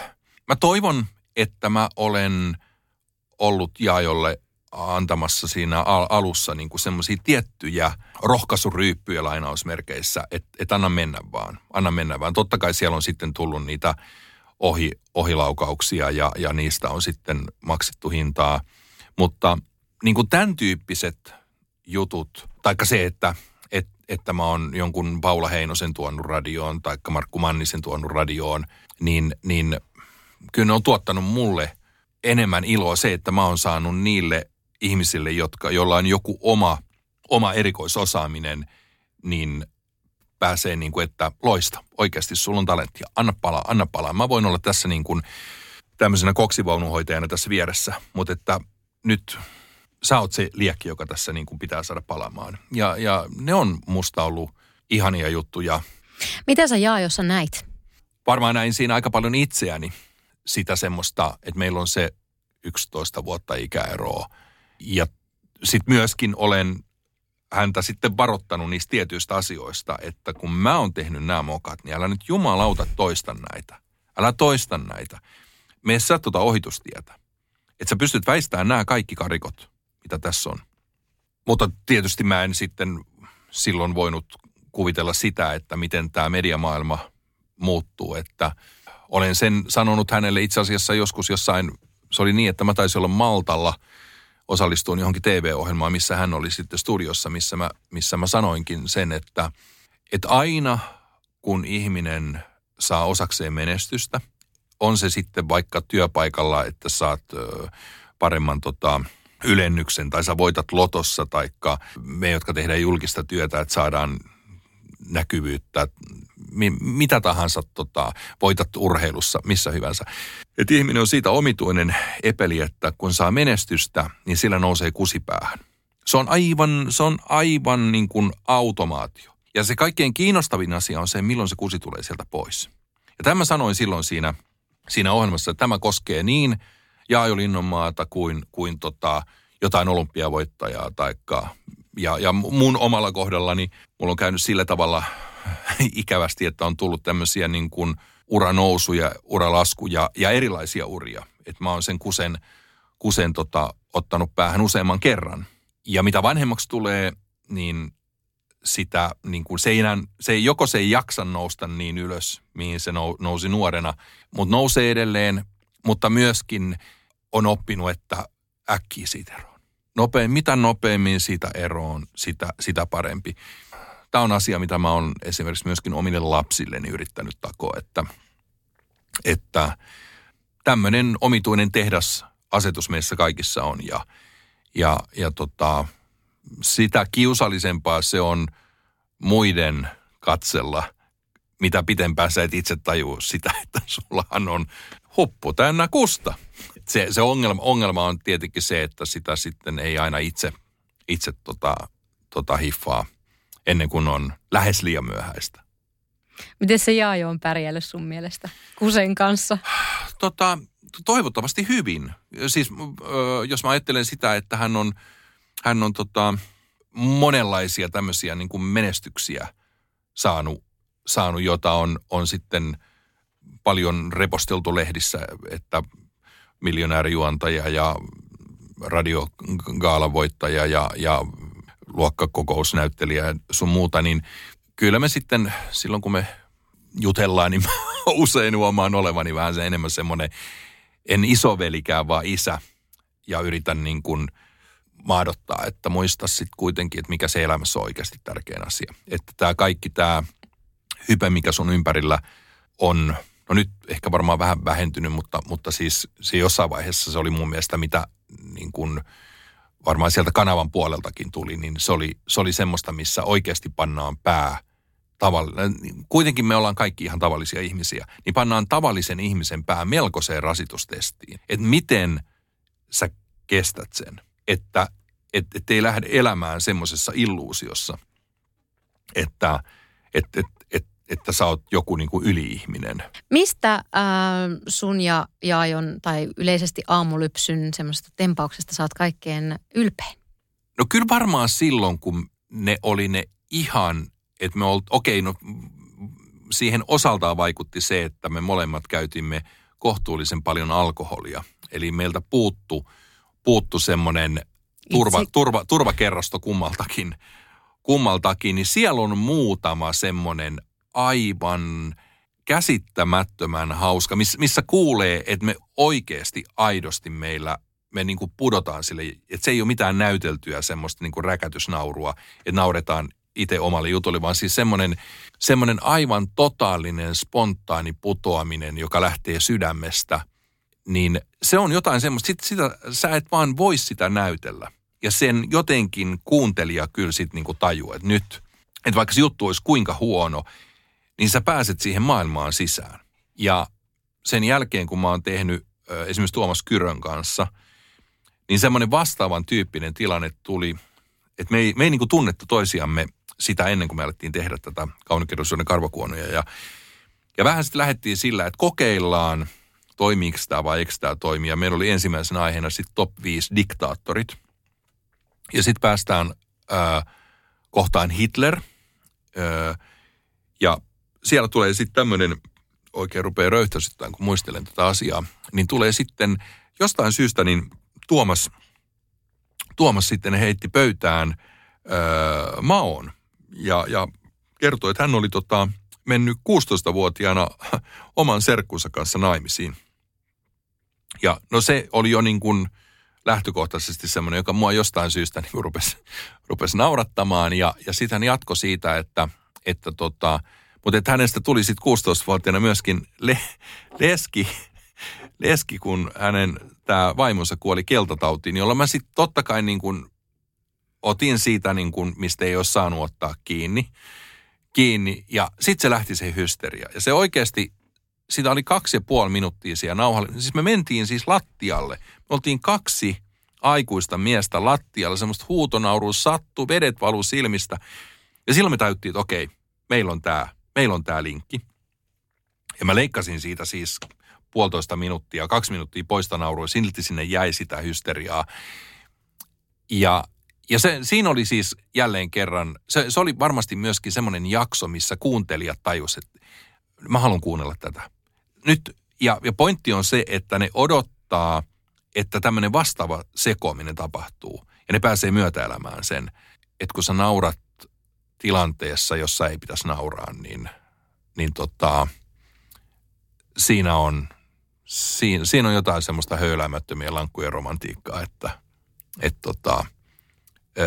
mä toivon, että mä olen ollut Jaajolle antamassa siinä al- alussa niin semmoisia tiettyjä rohkaisuryyppyjä lainausmerkeissä, että et anna mennä vaan, anna mennä vaan. Totta kai siellä on sitten tullut niitä ohi, ohilaukauksia ja, ja niistä on sitten maksettu hintaa, mutta niin kuin tämän tyyppiset jutut, taikka se, että et, että mä oon jonkun Paula Heinosen tuonut radioon, taikka Markku Mannisen tuonut radioon, niin, niin kyllä ne on tuottanut mulle enemmän iloa se, että mä oon saanut niille ihmisille, jotka, joilla on joku oma, oma erikoisosaaminen, niin pääsee niin kuin, että loista, oikeasti sulla on talenttia, anna palaa, anna palaa. Mä voin olla tässä niin kuin tämmöisenä koksivaunuhoitajana tässä vieressä, mutta että nyt sä oot se liekki, joka tässä niin kuin pitää saada palaamaan. Ja, ja ne on musta ollut ihania juttuja. Mitä sä jaa, jos sä näit? Varmaan näin siinä aika paljon itseäni sitä semmoista, että meillä on se 11 vuotta ikäeroa ja sitten myöskin olen häntä sitten varoittanut niistä tietyistä asioista, että kun mä oon tehnyt nämä mokat, niin älä nyt jumalauta toista näitä. Älä toista näitä. Mene sä tuota ohitustietä. Että sä pystyt väistämään nämä kaikki karikot, mitä tässä on. Mutta tietysti mä en sitten silloin voinut kuvitella sitä, että miten tämä mediamaailma muuttuu, että olen sen sanonut hänelle itse asiassa joskus jossain, se oli niin, että mä taisin olla Maltalla osallistuin johonkin TV-ohjelmaan, missä hän oli sitten studiossa, missä mä, missä mä sanoinkin sen, että, että aina kun ihminen saa osakseen menestystä, on se sitten vaikka työpaikalla, että saat paremman tota, ylennyksen tai sä voitat lotossa, taikka me, jotka tehdään julkista työtä, että saadaan näkyvyyttä, mitä tahansa tota, voitat urheilussa, missä hyvänsä. Et ihminen on siitä omituinen epeli, että kun saa menestystä, niin sillä nousee kusipäähän. Se on aivan, se on aivan niin kuin automaatio. Ja se kaikkein kiinnostavin asia on se, milloin se kusi tulee sieltä pois. Ja tämä sanoin silloin siinä, siinä ohjelmassa, että tämä koskee niin Jaajo Linnonmaata kuin, kuin tota, jotain olympiavoittajaa taikka ja, ja mun omalla kohdallani mulla on käynyt sillä tavalla ikävästi, että on tullut tämmöisiä niin kuin uranousuja, uralaskuja ja erilaisia uria. Että mä oon sen kusen, kusen tota, ottanut päähän useamman kerran. Ja mitä vanhemmaksi tulee, niin sitä, niin kuin se, ei enää, se ei, joko se ei jaksa nousta niin ylös, mihin se nousi nuorena, mutta nousee edelleen, mutta myöskin on oppinut, että äkkiä siitä eroon. Nopein, mitä nopeammin siitä eroon, sitä, sitä parempi. Tämä on asia, mitä mä oon esimerkiksi myöskin omille lapsilleni yrittänyt takoa, että, että tämmöinen omituinen tehdas asetus meissä kaikissa on ja, ja, ja tota, sitä kiusallisempaa se on muiden katsella, mitä pitempään sä et itse tajua sitä, että sullahan on huppu täynnä kusta. Se, se ongelma, ongelma on tietenkin se, että sitä sitten ei aina itse, itse tota, tota hiffaa ennen kuin on lähes liian myöhäistä. Miten se Jaajo on pärjällyt sun mielestä Kusen kanssa? Tota, toivottavasti hyvin. Siis jos mä ajattelen sitä, että hän on, hän on tota, monenlaisia tämmöisiä niin kuin menestyksiä saanut, saanut, jota on, on sitten paljon reposteltu lehdissä, että miljonäärijuontaja ja radiogaalavoittaja ja, ja luokkakokousnäyttelijä sun muuta, niin kyllä me sitten silloin kun me jutellaan, niin usein huomaan olevani vähän se enemmän semmoinen, en isovelikään, vaan isä. Ja yritän niin kuin maadottaa, että muista sitten kuitenkin, että mikä se elämässä on oikeasti tärkein asia. Että tämä kaikki tämä hype, mikä sun ympärillä on, no nyt ehkä varmaan vähän vähentynyt, mutta, mutta siis se jossain vaiheessa se oli mun mielestä mitä niin kuin – varmaan sieltä kanavan puoleltakin tuli, niin se oli, se oli semmoista, missä oikeasti pannaan pää tavallinen. Kuitenkin me ollaan kaikki ihan tavallisia ihmisiä, niin pannaan tavallisen ihmisen pää melkoiseen rasitustestiin. Että miten sä kestät sen, että et, et ei lähde elämään semmoisessa illuusiossa, että et, et, et, että sä oot joku niin kuin yli-ihminen. Mistä äh, sun ja Jaajon tai yleisesti aamulypsyn semmoista tempauksesta saat kaikkein ylpein? No kyllä varmaan silloin, kun ne oli ne ihan, että me oltiin, okei, okay, no siihen osaltaan vaikutti se, että me molemmat käytimme kohtuullisen paljon alkoholia. Eli meiltä puuttu, puuttu semmoinen turva, turva, turvakerrosto kummaltakin, kummaltakin, niin siellä on muutama semmoinen aivan käsittämättömän hauska, missä, missä kuulee, että me oikeasti aidosti meillä me niin kuin pudotaan sille, että se ei ole mitään näyteltyä semmoista niin kuin räkätysnaurua, että nauretaan itse omalle jutulle, vaan siis semmoinen, semmoinen aivan totaalinen spontaani putoaminen, joka lähtee sydämestä, niin se on jotain semmoista, sit sitä, sä et vaan voi sitä näytellä. Ja sen jotenkin kuuntelija kyllä sitten niin tajuu, että nyt, että vaikka se juttu olisi kuinka huono, niin sä pääset siihen maailmaan sisään. Ja sen jälkeen, kun mä oon tehnyt esimerkiksi Tuomas Kyrön kanssa, niin semmoinen vastaavan tyyppinen tilanne tuli, että me ei, me ei niin kuin tunnettu toisiamme sitä ennen kuin me alettiin tehdä tätä kaunikirjallisuuden karvakuonoja. Ja, ja vähän sitten lähdettiin sillä, että kokeillaan, toimiiko tämä vai eikö tämä toimi. Ja meillä oli ensimmäisenä aiheena sitten top 5 diktaattorit. Ja sitten päästään ää, kohtaan Hitler. Ää, ja siellä tulee sitten tämmöinen, oikein rupeaa röyhtäisyttämään, kun muistelen tätä asiaa, niin tulee sitten jostain syystä niin Tuomas, Tuomas sitten heitti pöytään öö, maon ja, ja kertoi, että hän oli tota, mennyt 16-vuotiaana oman serkkunsa kanssa naimisiin. Ja no se oli jo niin kuin lähtökohtaisesti semmoinen, joka mua jostain syystä niin rupesi, rupesi naurattamaan. Ja, ja sitten hän jatkoi siitä, että, että tota, mutta että hänestä tuli sitten 16-vuotiaana myöskin le, leski, leski, kun hänen tämä vaimonsa kuoli keltatautiin, jolla mä sitten totta kai niin kuin otin siitä, niin kuin, mistä ei ole saanut ottaa kiinni. kiinni ja sitten se lähti se hysteria. Ja se oikeasti, sitä oli kaksi ja puoli minuuttia siellä nauhalle. Siis me mentiin siis lattialle. Me oltiin kaksi aikuista miestä lattialla, semmoista huutonaurua sattuu, vedet valuu silmistä. Ja silloin me täyttiin, että okei, meillä on tämä, meillä on tämä linkki. Ja mä leikkasin siitä siis puolitoista minuuttia, kaksi minuuttia poista naurua, silti sinne jäi sitä hysteriaa. Ja, ja se, siinä oli siis jälleen kerran, se, se oli varmasti myöskin semmoinen jakso, missä kuuntelijat tajusivat, että mä haluan kuunnella tätä. Nyt, ja, ja pointti on se, että ne odottaa, että tämmöinen vastaava sekoaminen tapahtuu. Ja ne pääsee myötäelämään sen, että kun sä naurat tilanteessa, jossa ei pitäisi nauraa, niin, niin tota, siinä on, siinä, siinä on jotain semmoista höyläämättömiä lankkujen romantiikkaa, että et tota,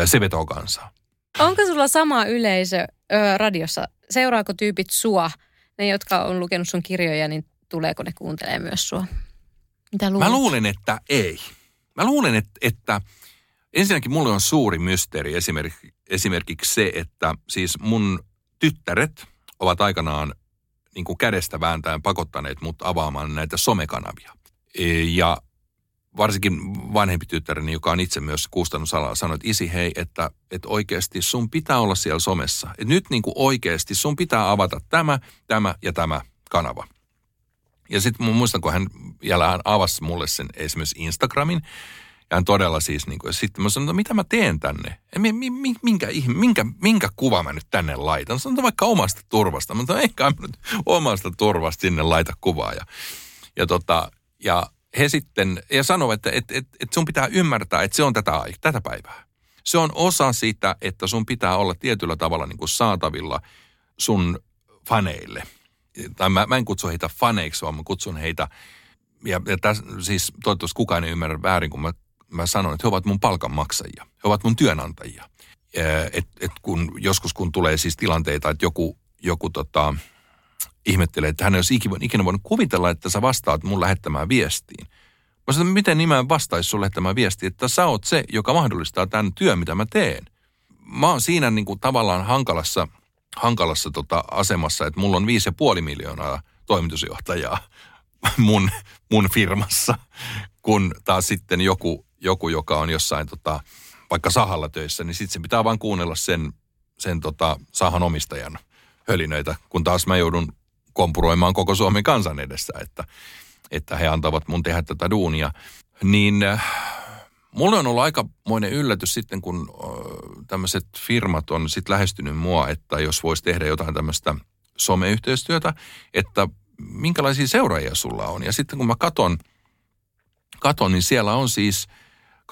se vetoo kansaa. Onko sulla sama yleisö ö, radiossa? Seuraako tyypit sua? Ne, jotka on lukenut sun kirjoja, niin tuleeko ne kuuntelee myös sua? Mitä luulet? Mä luulen, että ei. Mä luulen, että, että ensinnäkin mulle on suuri mysteeri esimerkiksi, esimerkiksi se, että siis mun tyttäret ovat aikanaan niin kuin kädestä vääntäen pakottaneet mut avaamaan näitä somekanavia. E, ja varsinkin vanhempi tyttäreni, joka on itse myös kustannusalalla, sanoi, että isi hei, että, että oikeasti sun pitää olla siellä somessa. Et nyt niin kuin oikeasti sun pitää avata tämä, tämä ja tämä kanava. Ja sitten muistan, kun hän hän avasi mulle sen esimerkiksi Instagramin, ja hän todella siis, niin kuin, ja sitten mä sanoin, että mitä mä teen tänne? Minkä, minkä, minkä, minkä kuva mä nyt tänne laitan? Sanoin, vaikka omasta turvasta. Mä sanoin, eikä mä nyt omasta turvasta sinne laita kuvaa. Ja, ja, tota, ja he sitten, ja sanovat, että et, et, et sun pitää ymmärtää, että se on tätä, tätä päivää. Se on osa sitä, että sun pitää olla tietyllä tavalla niin kuin saatavilla sun faneille. Tai mä, mä en kutsu heitä faneiksi, vaan mä kutsun heitä, ja, ja täs, siis toivottavasti kukaan ei ymmärrä väärin, kun mä mä sanon, että he ovat mun palkanmaksajia. He ovat mun työnantajia. Et, et kun, joskus kun tulee siis tilanteita, että joku, joku tota, ihmettelee, että hän ei olisi ikinä voinut kuvitella, että sä vastaat mun lähettämään viestiin. Mä sanon, miten nimään vastaisi sun lähettämään viestiin, että sä oot se, joka mahdollistaa tämän työn, mitä mä teen. Mä oon siinä niin kuin tavallaan hankalassa, hankalassa tota asemassa, että mulla on viisi ja puoli miljoonaa toimitusjohtajaa mun, mun firmassa, kun taas sitten joku joku, joka on jossain tota, vaikka sahalla töissä, niin sitten se pitää vain kuunnella sen, sen tota, sahan omistajan hölinöitä, kun taas mä joudun kompuroimaan koko Suomen kansan edessä, että, että he antavat mun tehdä tätä duunia. Niin äh, mulle on ollut aikamoinen yllätys sitten, kun äh, tämmöiset firmat on sitten lähestynyt mua, että jos voisi tehdä jotain tämmöistä someyhteistyötä, että minkälaisia seuraajia sulla on. Ja sitten kun mä katon, katon niin siellä on siis –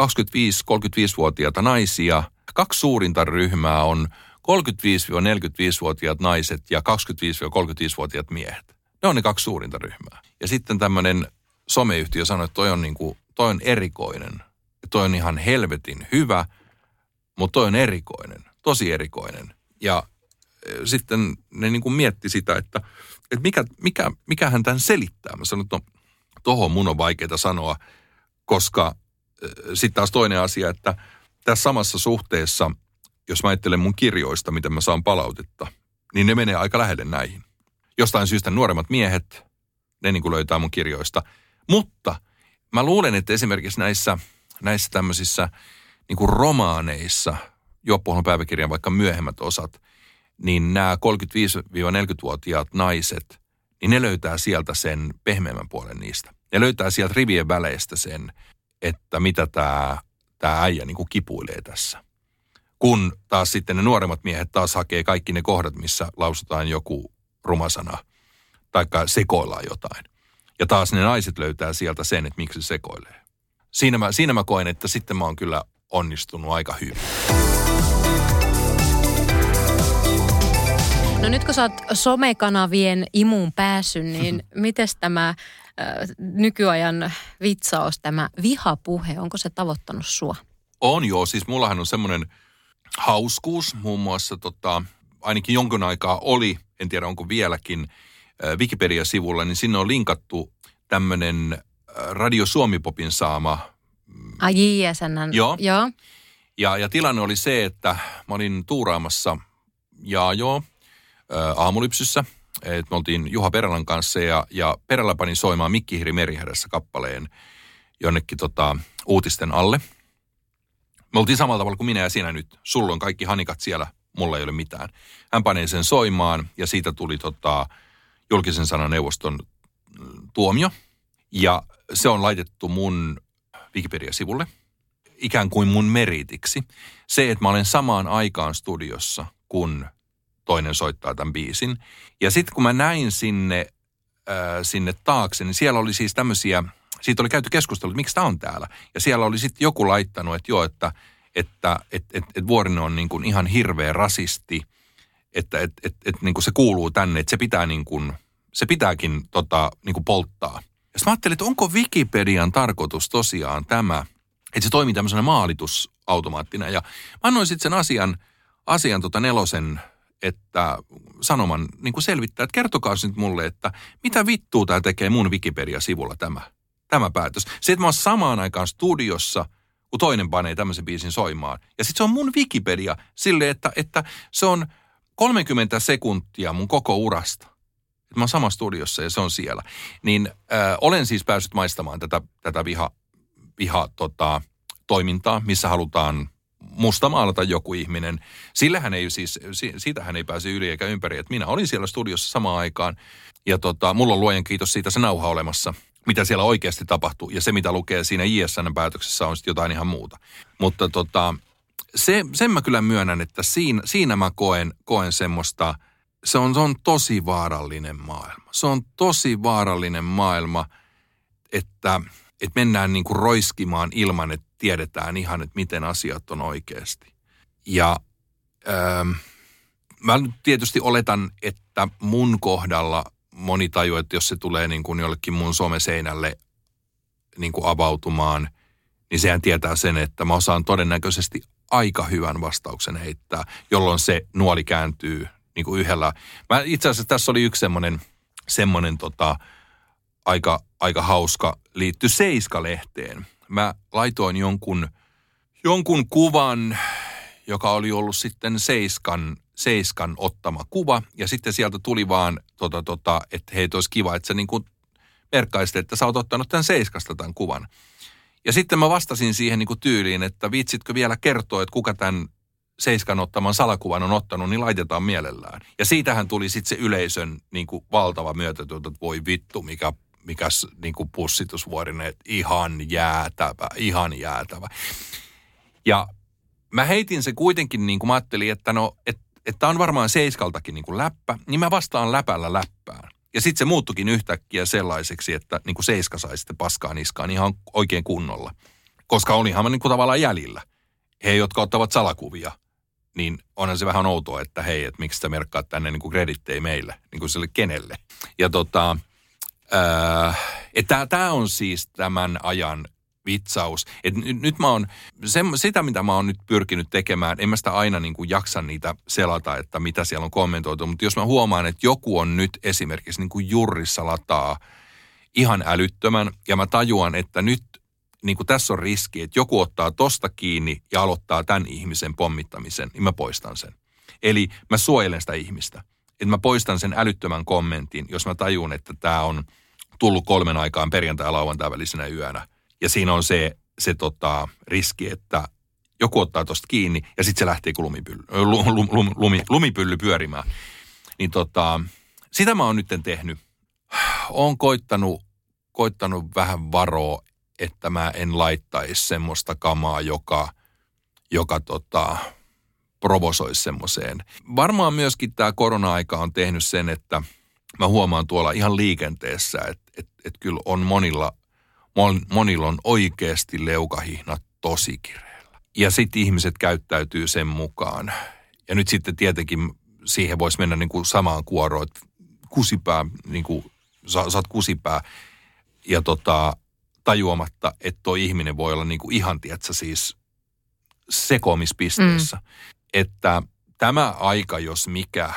25-35-vuotiaita naisia. Kaksi suurinta ryhmää on 35-45-vuotiaat naiset ja 25-35-vuotiaat miehet. Ne on ne kaksi suurinta ryhmää. Ja sitten tämmöinen someyhtiö sanoi, että toi on, niin kuin, toi on erikoinen. Toi on ihan helvetin hyvä, mutta toi on erikoinen, tosi erikoinen. Ja e, sitten ne niin kuin mietti sitä, että, että mikä, mikä, mikähän tämän selittää. Mä sanoin, että no, tohon mun on vaikeaa sanoa, koska sitten taas toinen asia, että tässä samassa suhteessa, jos mä ajattelen mun kirjoista, miten mä saan palautetta, niin ne menee aika lähelle näihin. Jostain syystä nuoremmat miehet, ne niin kuin löytää mun kirjoista. Mutta mä luulen, että esimerkiksi näissä, näissä tämmöisissä niin kuin romaaneissa, Juoppuohjelman päiväkirjan vaikka myöhemmät osat, niin nämä 35-40-vuotiaat naiset, niin ne löytää sieltä sen pehmeämmän puolen niistä. Ne löytää sieltä rivien väleistä sen, että mitä tämä, tämä äijä niin kuin kipuilee tässä. Kun taas sitten ne nuoremmat miehet taas hakee kaikki ne kohdat, missä lausutaan joku rumasana tai sekoillaan jotain. Ja taas ne naiset löytää sieltä sen, että miksi se sekoilee. Siinä mä, siinä mä koen, että sitten mä oon kyllä onnistunut aika hyvin. No nyt kun sä oot somekanavien imuun päässyt, niin miten tämä nykyajan vitsaus, tämä vihapuhe, onko se tavoittanut sua? On joo, siis mullahan on semmoinen hauskuus, muun muassa tota, ainakin jonkun aikaa oli, en tiedä onko vieläkin, Wikipedia-sivulla, niin sinne on linkattu tämmöinen Radio Suomi-popin saama Ai JSN. Joo. Joo. Ja, ja tilanne oli se, että mä olin tuuraamassa ja joo, aamulypsyssä. Et me oltiin Juha Perälän kanssa ja, ja Perälä pani soimaan Mikki Hiri Merihädässä kappaleen jonnekin tota, uutisten alle. Me oltiin samalla tavalla kuin minä ja sinä nyt. Sulla on kaikki hanikat siellä, mulla ei ole mitään. Hän pani sen soimaan ja siitä tuli tota, julkisen sanan neuvoston mm, tuomio. Ja se on laitettu mun Wikipedia-sivulle ikään kuin mun meritiksi. Se, että mä olen samaan aikaan studiossa, kun toinen soittaa tämän biisin. Ja sitten kun mä näin sinne, äh, sinne taakse, niin siellä oli siis tämmöisiä, siitä oli käyty keskustelua, että miksi tämä on täällä. Ja siellä oli sitten joku laittanut, että joo, että, että et, et, et Vuorinen on niin kuin ihan hirveä rasisti, että et, et, et, niin kuin se kuuluu tänne, että se pitää niin kuin, se pitääkin tota, niin kuin polttaa. Ja sitten mä ajattelin, että onko Wikipedian tarkoitus tosiaan tämä, että se toimii tämmöisenä maalitusautomaattina. Ja mä annoin sitten sen asian, asian tota nelosen, että sanoman niin kuin selvittää, että kertokaa nyt mulle, että mitä vittua tämä tekee mun Wikipedia-sivulla tämä, tämä päätös. Se, että mä oon samaan aikaan studiossa, kun toinen panee tämmöisen biisin soimaan. Ja sitten se on mun Wikipedia sille, että, että se on 30 sekuntia mun koko urasta. Että mä oon sama studiossa ja se on siellä. Niin äh, olen siis päässyt maistamaan tätä, tätä viha, viha tota, toimintaa, missä halutaan mustamaalata joku ihminen. Sillähän ei siis, siitähän ei pääse yli eikä ympäri. Että minä olin siellä studiossa samaan aikaan ja tota, mulla on luojan kiitos siitä se nauha olemassa, mitä siellä oikeasti tapahtuu. Ja se, mitä lukee siinä ISN-päätöksessä, on sitten jotain ihan muuta. Mutta tota, se, sen mä kyllä myönnän, että siinä, siinä mä koen, koen semmoista, se on, se on tosi vaarallinen maailma. Se on tosi vaarallinen maailma, että, että mennään niin kuin roiskimaan ilman, että tiedetään ihan, että miten asiat on oikeasti. Ja ähm, mä tietysti oletan, että mun kohdalla moni tajuu, että jos se tulee niin kuin jollekin mun someseinälle niin kuin avautumaan, niin sehän tietää sen, että mä osaan todennäköisesti aika hyvän vastauksen heittää, jolloin se nuoli kääntyy niin kuin yhdellä. Mä itse asiassa tässä oli yksi semmoinen, semmoinen tota, aika, aika hauska, liitty Seiska-lehteen. Mä laitoin jonkun, jonkun kuvan, joka oli ollut sitten Seiskan, Seiskan ottama kuva. Ja sitten sieltä tuli vaan, tota, tota, että hei, olisi kiva, että sä niin kuin merkkaisit, että sä oot ottanut tämän Seiskasta tämän kuvan. Ja sitten mä vastasin siihen niin kuin tyyliin, että viitsitkö vielä kertoa, että kuka tämän Seiskan ottaman salakuvan on ottanut, niin laitetaan mielellään. Ja siitähän tuli sitten se yleisön niin kuin valtava myötätunto, että voi vittu, mikä, mikä niin kuin pussitusvuorinen, että ihan jäätävä, ihan jäätävä. Ja mä heitin se kuitenkin, niin kuin mä ajattelin, että no, että että on varmaan Seiskaltakin niin kuin läppä, niin mä vastaan läpällä läppään. Ja sitten se muuttukin yhtäkkiä sellaiseksi, että niin kuin Seiska sai sitten paskaa niskaan ihan oikein kunnolla. Koska olihan mä niin kuin tavallaan jäljillä. He, jotka ottavat salakuvia, niin onhan se vähän outoa, että hei, että miksi sä merkkaat tänne niin kuin kredittei meille, niin kuin sille kenelle. Ja tota, äh, että tämä on siis tämän ajan vitsaus. Et nyt, nyt mä oon, se, sitä mitä mä oon nyt pyrkinyt tekemään, en mä sitä aina niin kuin jaksa niitä selata, että mitä siellä on kommentoitu, mutta jos mä huomaan, että joku on nyt esimerkiksi niin kuin jurrissa lataa ihan älyttömän, ja mä tajuan, että nyt niin kuin tässä on riski, että joku ottaa tosta kiinni ja aloittaa tämän ihmisen pommittamisen, niin mä poistan sen. Eli mä suojelen sitä ihmistä. Että mä poistan sen älyttömän kommentin, jos mä tajun, että tämä on tullut kolmen aikaan perjantai- ja lauantai välisenä yönä. Ja siinä on se, se tota, riski, että joku ottaa tosta kiinni ja sitten se lähtee lumipylly, lum, lum, lumi, lumipylly pyörimään. Niin tota, sitä mä oon nyt tehnyt. Oon koittanut, koittanut vähän varoa, että mä en laittaisi semmoista kamaa, joka, joka tota, provosoisi semmoiseen. Varmaan myöskin tämä korona-aika on tehnyt sen, että mä huomaan tuolla ihan liikenteessä, että et, et kyllä on monilla, mon, monilla on oikeasti leukahihnat tosi kireellä. Ja sitten ihmiset käyttäytyy sen mukaan. Ja nyt sitten tietenkin siihen voisi mennä niin kuin samaan kuoroon, että kusipää, niin kuin, sä, sä oot kusipää ja tota, tajuamatta, että toi ihminen voi olla niin kuin ihan, tiedätkö, siis sekoamispisteessä. Mm. Että tämä aika, jos mikä,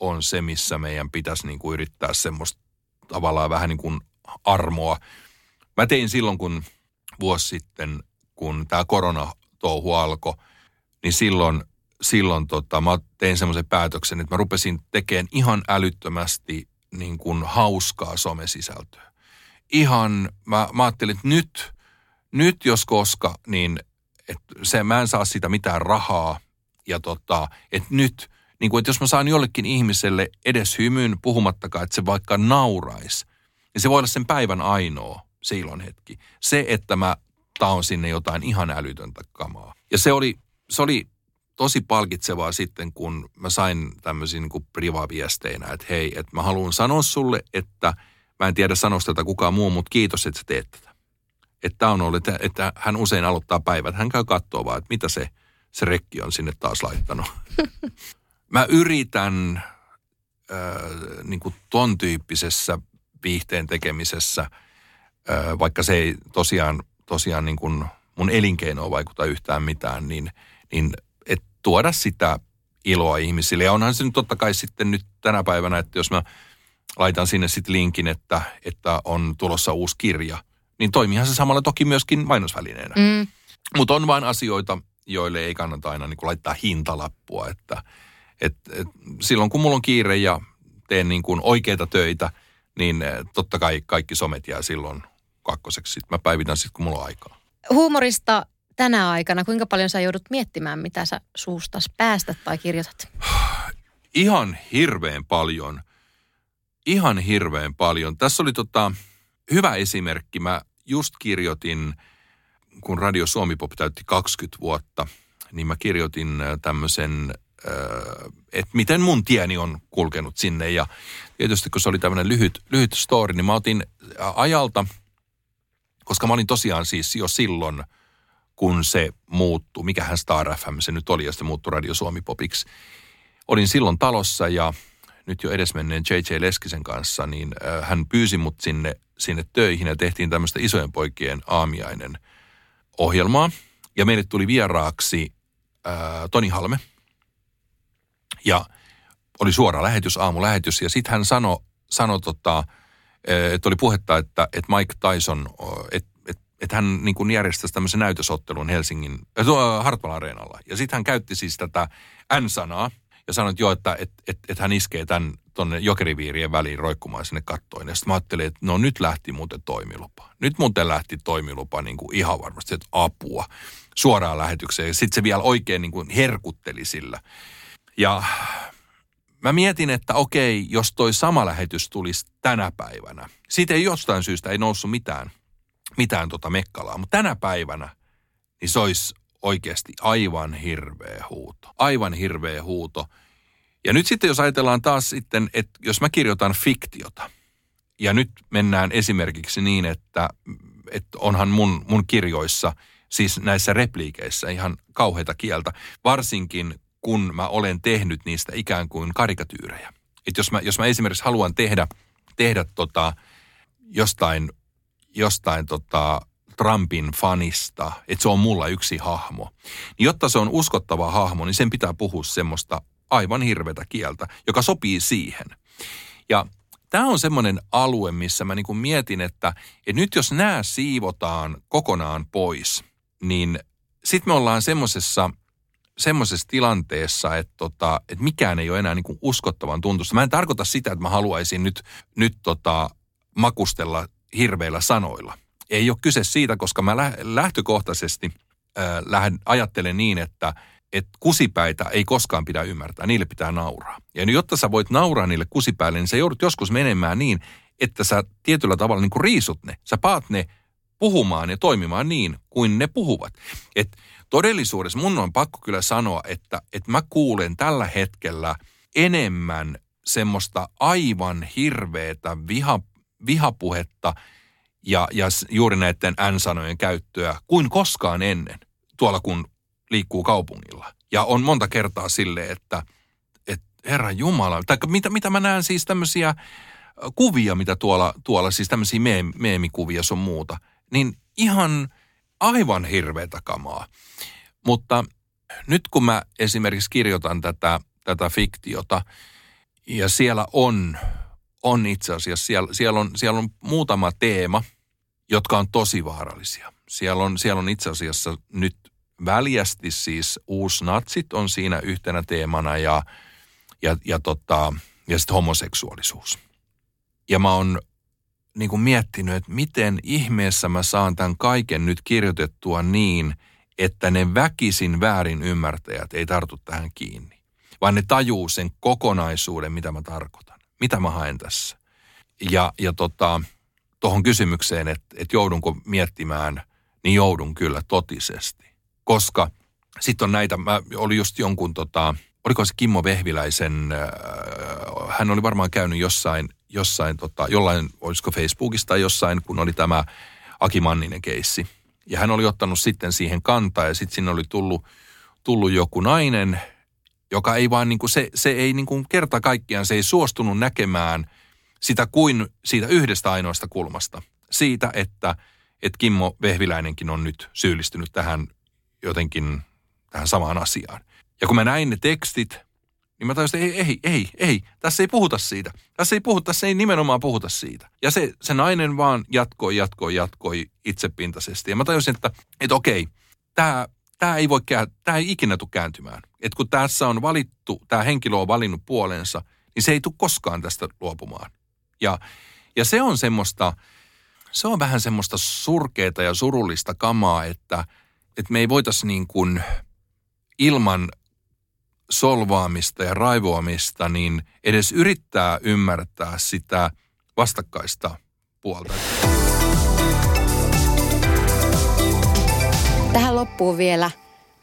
on se, missä meidän pitäisi niin kuin yrittää semmoista tavallaan vähän niin kuin armoa. Mä tein silloin, kun vuosi sitten, kun tämä koronatouhu alkoi, niin silloin, silloin tota, mä tein semmoisen päätöksen, että mä rupesin tekemään ihan älyttömästi niin kuin hauskaa somesisältöä. Ihan, mä, mä ajattelin, että nyt, nyt jos koska, niin että se, mä en saa siitä mitään rahaa. Ja tota, että nyt, niin kuin, että jos mä saan jollekin ihmiselle edes hymyn, puhumattakaan, että se vaikka naurais, niin se voi olla sen päivän ainoa se ilon hetki. Se, että mä taon sinne jotain ihan älytöntä kamaa. Ja se oli, se oli tosi palkitsevaa sitten, kun mä sain tämmöisiä niin privaviesteinä, että hei, että mä haluan sanoa sulle, että mä en tiedä sanoa tätä kukaan muu, mutta kiitos, että sä teet tätä. Että on ollut, että, että hän usein aloittaa päivät, hän käy katsoa vaan, että mitä se, se rekki on sinne taas laittanut. mä yritän äh, niin kuin ton tyyppisessä viihteen tekemisessä, äh, vaikka se ei tosiaan, tosiaan niin kuin mun elinkeinoa vaikuta yhtään mitään, niin, niin et tuoda sitä iloa ihmisille. Ja onhan se nyt totta kai sitten nyt tänä päivänä, että jos mä laitan sinne sitten linkin, että, että on tulossa uusi kirja, niin toimiihan se samalla toki myöskin mainosvälineenä. Mm. Mutta on vain asioita, joille ei kannata aina niin laittaa hintalappua, että et, et, silloin kun mulla on kiire ja teen niin kuin oikeita töitä, niin eh, totta kai kaikki somet jää silloin kakkoseksi. Sitten mä päivitän sitten, kun mulla on aikaa. Huumorista tänä aikana, kuinka paljon sä joudut miettimään, mitä sä suustas päästä tai kirjoitat? Ihan hirveän paljon. Ihan hirveän paljon. Tässä oli tota, hyvä esimerkki. Mä just kirjoitin, kun Radio Suomi Pop täytti 20 vuotta, niin mä kirjoitin eh, tämmöisen että miten mun tieni on kulkenut sinne. Ja tietysti kun se oli tämmöinen lyhyt, lyhyt story, niin mä otin ajalta, koska mä olin tosiaan siis jo silloin, kun se muuttui, mikähän Star FM se nyt oli, ja se muuttui Radio Suomi Popiksi. Olin silloin talossa ja nyt jo edesmenneen J.J. Leskisen kanssa, niin hän pyysi mut sinne, sinne töihin ja tehtiin tämmöistä isojen poikien aamiainen ohjelmaa. Ja meille tuli vieraaksi ää, Toni Halme – ja oli suora lähetys, aamulähetys. Ja sitten hän sanoi, sano, tota, eh, että oli puhetta, että, että Mike Tyson, että että hän niin kuin järjestäisi tämmöisen näytösottelun Helsingin, äh, Hartwall Areenalla. Ja sitten hän käytti siis tätä N-sanaa ja sanoi, että joo, että että että, että hän iskee tämän tuonne jokeriviirien väliin roikkumaan sinne kattoon. Ja sitten mä ajattelin, että no nyt lähti muuten toimilupa. Nyt muuten lähti toimilupa niin kuin ihan varmasti, että apua suoraan lähetykseen. Ja sitten se vielä oikein niin kuin herkutteli sillä. Ja mä mietin, että okei, jos toi sama lähetys tulisi tänä päivänä. Siitä ei jostain syystä ei noussut mitään, mitään tota mekkalaa, mutta tänä päivänä niin se olisi oikeasti aivan hirveä huuto. Aivan hirveä huuto. Ja nyt sitten jos ajatellaan taas sitten, että jos mä kirjoitan fiktiota, ja nyt mennään esimerkiksi niin, että, että onhan mun, mun kirjoissa, siis näissä repliikeissä ihan kauheita kieltä, varsinkin kun mä olen tehnyt niistä ikään kuin karikatyyrejä. Et jos, mä, jos mä esimerkiksi haluan tehdä, tehdä tota, jostain, jostain tota, Trumpin fanista, että se on mulla yksi hahmo, niin jotta se on uskottava hahmo, niin sen pitää puhua semmoista aivan hirvetä kieltä, joka sopii siihen. Ja tämä on semmoinen alue, missä mä niin mietin, että, että nyt jos nämä siivotaan kokonaan pois, niin sitten me ollaan semmoisessa semmoisessa tilanteessa, että, tota, että mikään ei ole enää niin kuin uskottavan tuntusta. Mä en tarkoita sitä, että mä haluaisin nyt, nyt tota, makustella hirveillä sanoilla. Ei ole kyse siitä, koska mä lähtökohtaisesti äh, lähden, ajattelen niin, että et kusipäitä ei koskaan pidä ymmärtää, niille pitää nauraa. Ja jotta sä voit nauraa niille kusipäille, niin sä joudut joskus menemään niin, että sä tietyllä tavalla niin kuin riisut ne. Sä paat ne puhumaan ja toimimaan niin, kuin ne puhuvat. Et todellisuudessa mun on pakko kyllä sanoa, että, että mä kuulen tällä hetkellä enemmän semmoista aivan hirveätä viha, vihapuhetta ja, ja juuri näiden N-sanojen käyttöä kuin koskaan ennen tuolla kun liikkuu kaupungilla. Ja on monta kertaa sille, että, että herra Jumala, tai mitä, mitä mä näen siis tämmöisiä kuvia, mitä tuolla, tuolla siis tämmöisiä meem, meemikuvia sun muuta, niin ihan aivan hirveätä kamaa. Mutta nyt kun mä esimerkiksi kirjoitan tätä, tätä fiktiota, ja siellä on, on itse asiassa, siellä, siellä, on, siellä on muutama teema, jotka on tosi vaarallisia. Siellä on, siellä on itse asiassa nyt väljästi siis uusnatsit on siinä yhtenä teemana ja, ja, ja, tota, ja sitten homoseksuaalisuus. Ja mä oon niin kuin miettinyt, että miten ihmeessä mä saan tämän kaiken nyt kirjoitettua niin, että ne väkisin väärin ymmärtäjät ei tartu tähän kiinni. Vaan ne tajuu sen kokonaisuuden, mitä mä tarkoitan. Mitä mä haen tässä. Ja, ja tota, tuohon kysymykseen, että, että joudunko miettimään, niin joudun kyllä totisesti. Koska sitten on näitä, mä oli just jonkun tota, oliko se Kimmo Vehviläisen, äh, hän oli varmaan käynyt jossain, jossain tota, jollain, olisiko Facebookista tai jossain, kun oli tämä Aki Manninen keissi. Ja hän oli ottanut sitten siihen kantaa ja sitten sinne oli tullut, tullut joku nainen, joka ei vaan niin kuin, se, se ei niin kuin kerta kaikkiaan, se ei suostunut näkemään sitä kuin siitä yhdestä ainoasta kulmasta. Siitä, että, että Kimmo Vehviläinenkin on nyt syyllistynyt tähän jotenkin tähän samaan asiaan. Ja kun mä näin ne tekstit, niin mä tajusin, että ei, ei, ei, ei, tässä ei puhuta siitä. Tässä ei puhuta, tässä ei nimenomaan puhuta siitä. Ja se, se nainen vaan jatkoi, jatkoi, jatkoi itsepintaisesti. Ja mä tajusin, että, että okei, tämä tämä ei voi tämä ei ikinä tule kääntymään. Et kun tässä on valittu, tämä henkilö on valinnut puolensa, niin se ei tule koskaan tästä luopumaan. Ja, ja se on semmoista, se on vähän semmoista surkeita ja surullista kamaa, että, että me ei voitaisiin niin kuin ilman solvaamista ja raivoamista, niin edes yrittää ymmärtää sitä vastakkaista puolta. Tähän loppuu vielä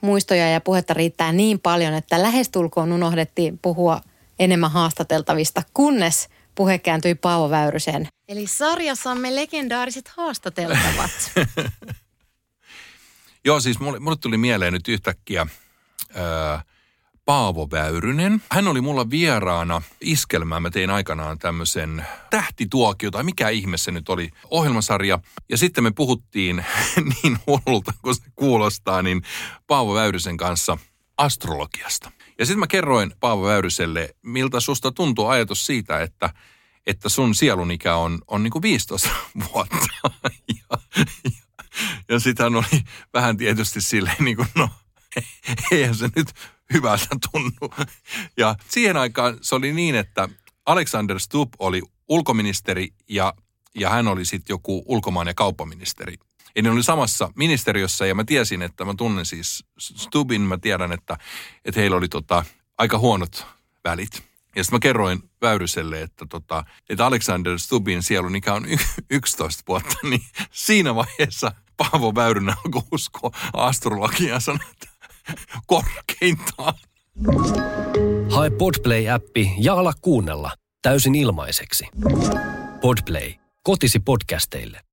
muistoja ja puhetta riittää niin paljon, että lähestulkoon unohdettiin puhua enemmän haastateltavista, kunnes puhe kääntyi Paavo Väyryseen. Eli sarjassamme legendaariset haastateltavat. Joo, siis mulle, mulle tuli mieleen nyt yhtäkkiä... Öö, Paavo Väyrynen. Hän oli mulla vieraana iskelmään. Mä tein aikanaan tämmöisen tähtituokio, tai mikä ihme se nyt oli, ohjelmasarja. Ja sitten me puhuttiin niin hullulta kun se kuulostaa, niin Paavo Väyrysen kanssa astrologiasta. Ja sitten mä kerroin Paavo Väyryselle, miltä susta tuntuu ajatus siitä, että, että sun sielunikä on, on niin kuin 15 vuotta. ja, ja, ja sitten hän oli vähän tietysti silleen niin kuin, no eihän se nyt hyvältä tunnu. Ja siihen aikaan se oli niin, että Alexander Stubb oli ulkoministeri ja, ja hän oli sitten joku ulkomaan ja kauppaministeri. Eli ne oli samassa ministeriössä ja mä tiesin, että mä tunnen siis Stubbin, mä tiedän, että, että heillä oli tota, aika huonot välit. Ja sitten mä kerroin Väyryselle, että, tota, että Alexander Stubbin sielu ikä on y- 11 vuotta, niin siinä vaiheessa Paavo Väyrynen alkoi uskoa astrologiaa ja että korkeintaan. Hae Podplay-appi ja ala kuunnella täysin ilmaiseksi. Podplay, kotisi podcasteille.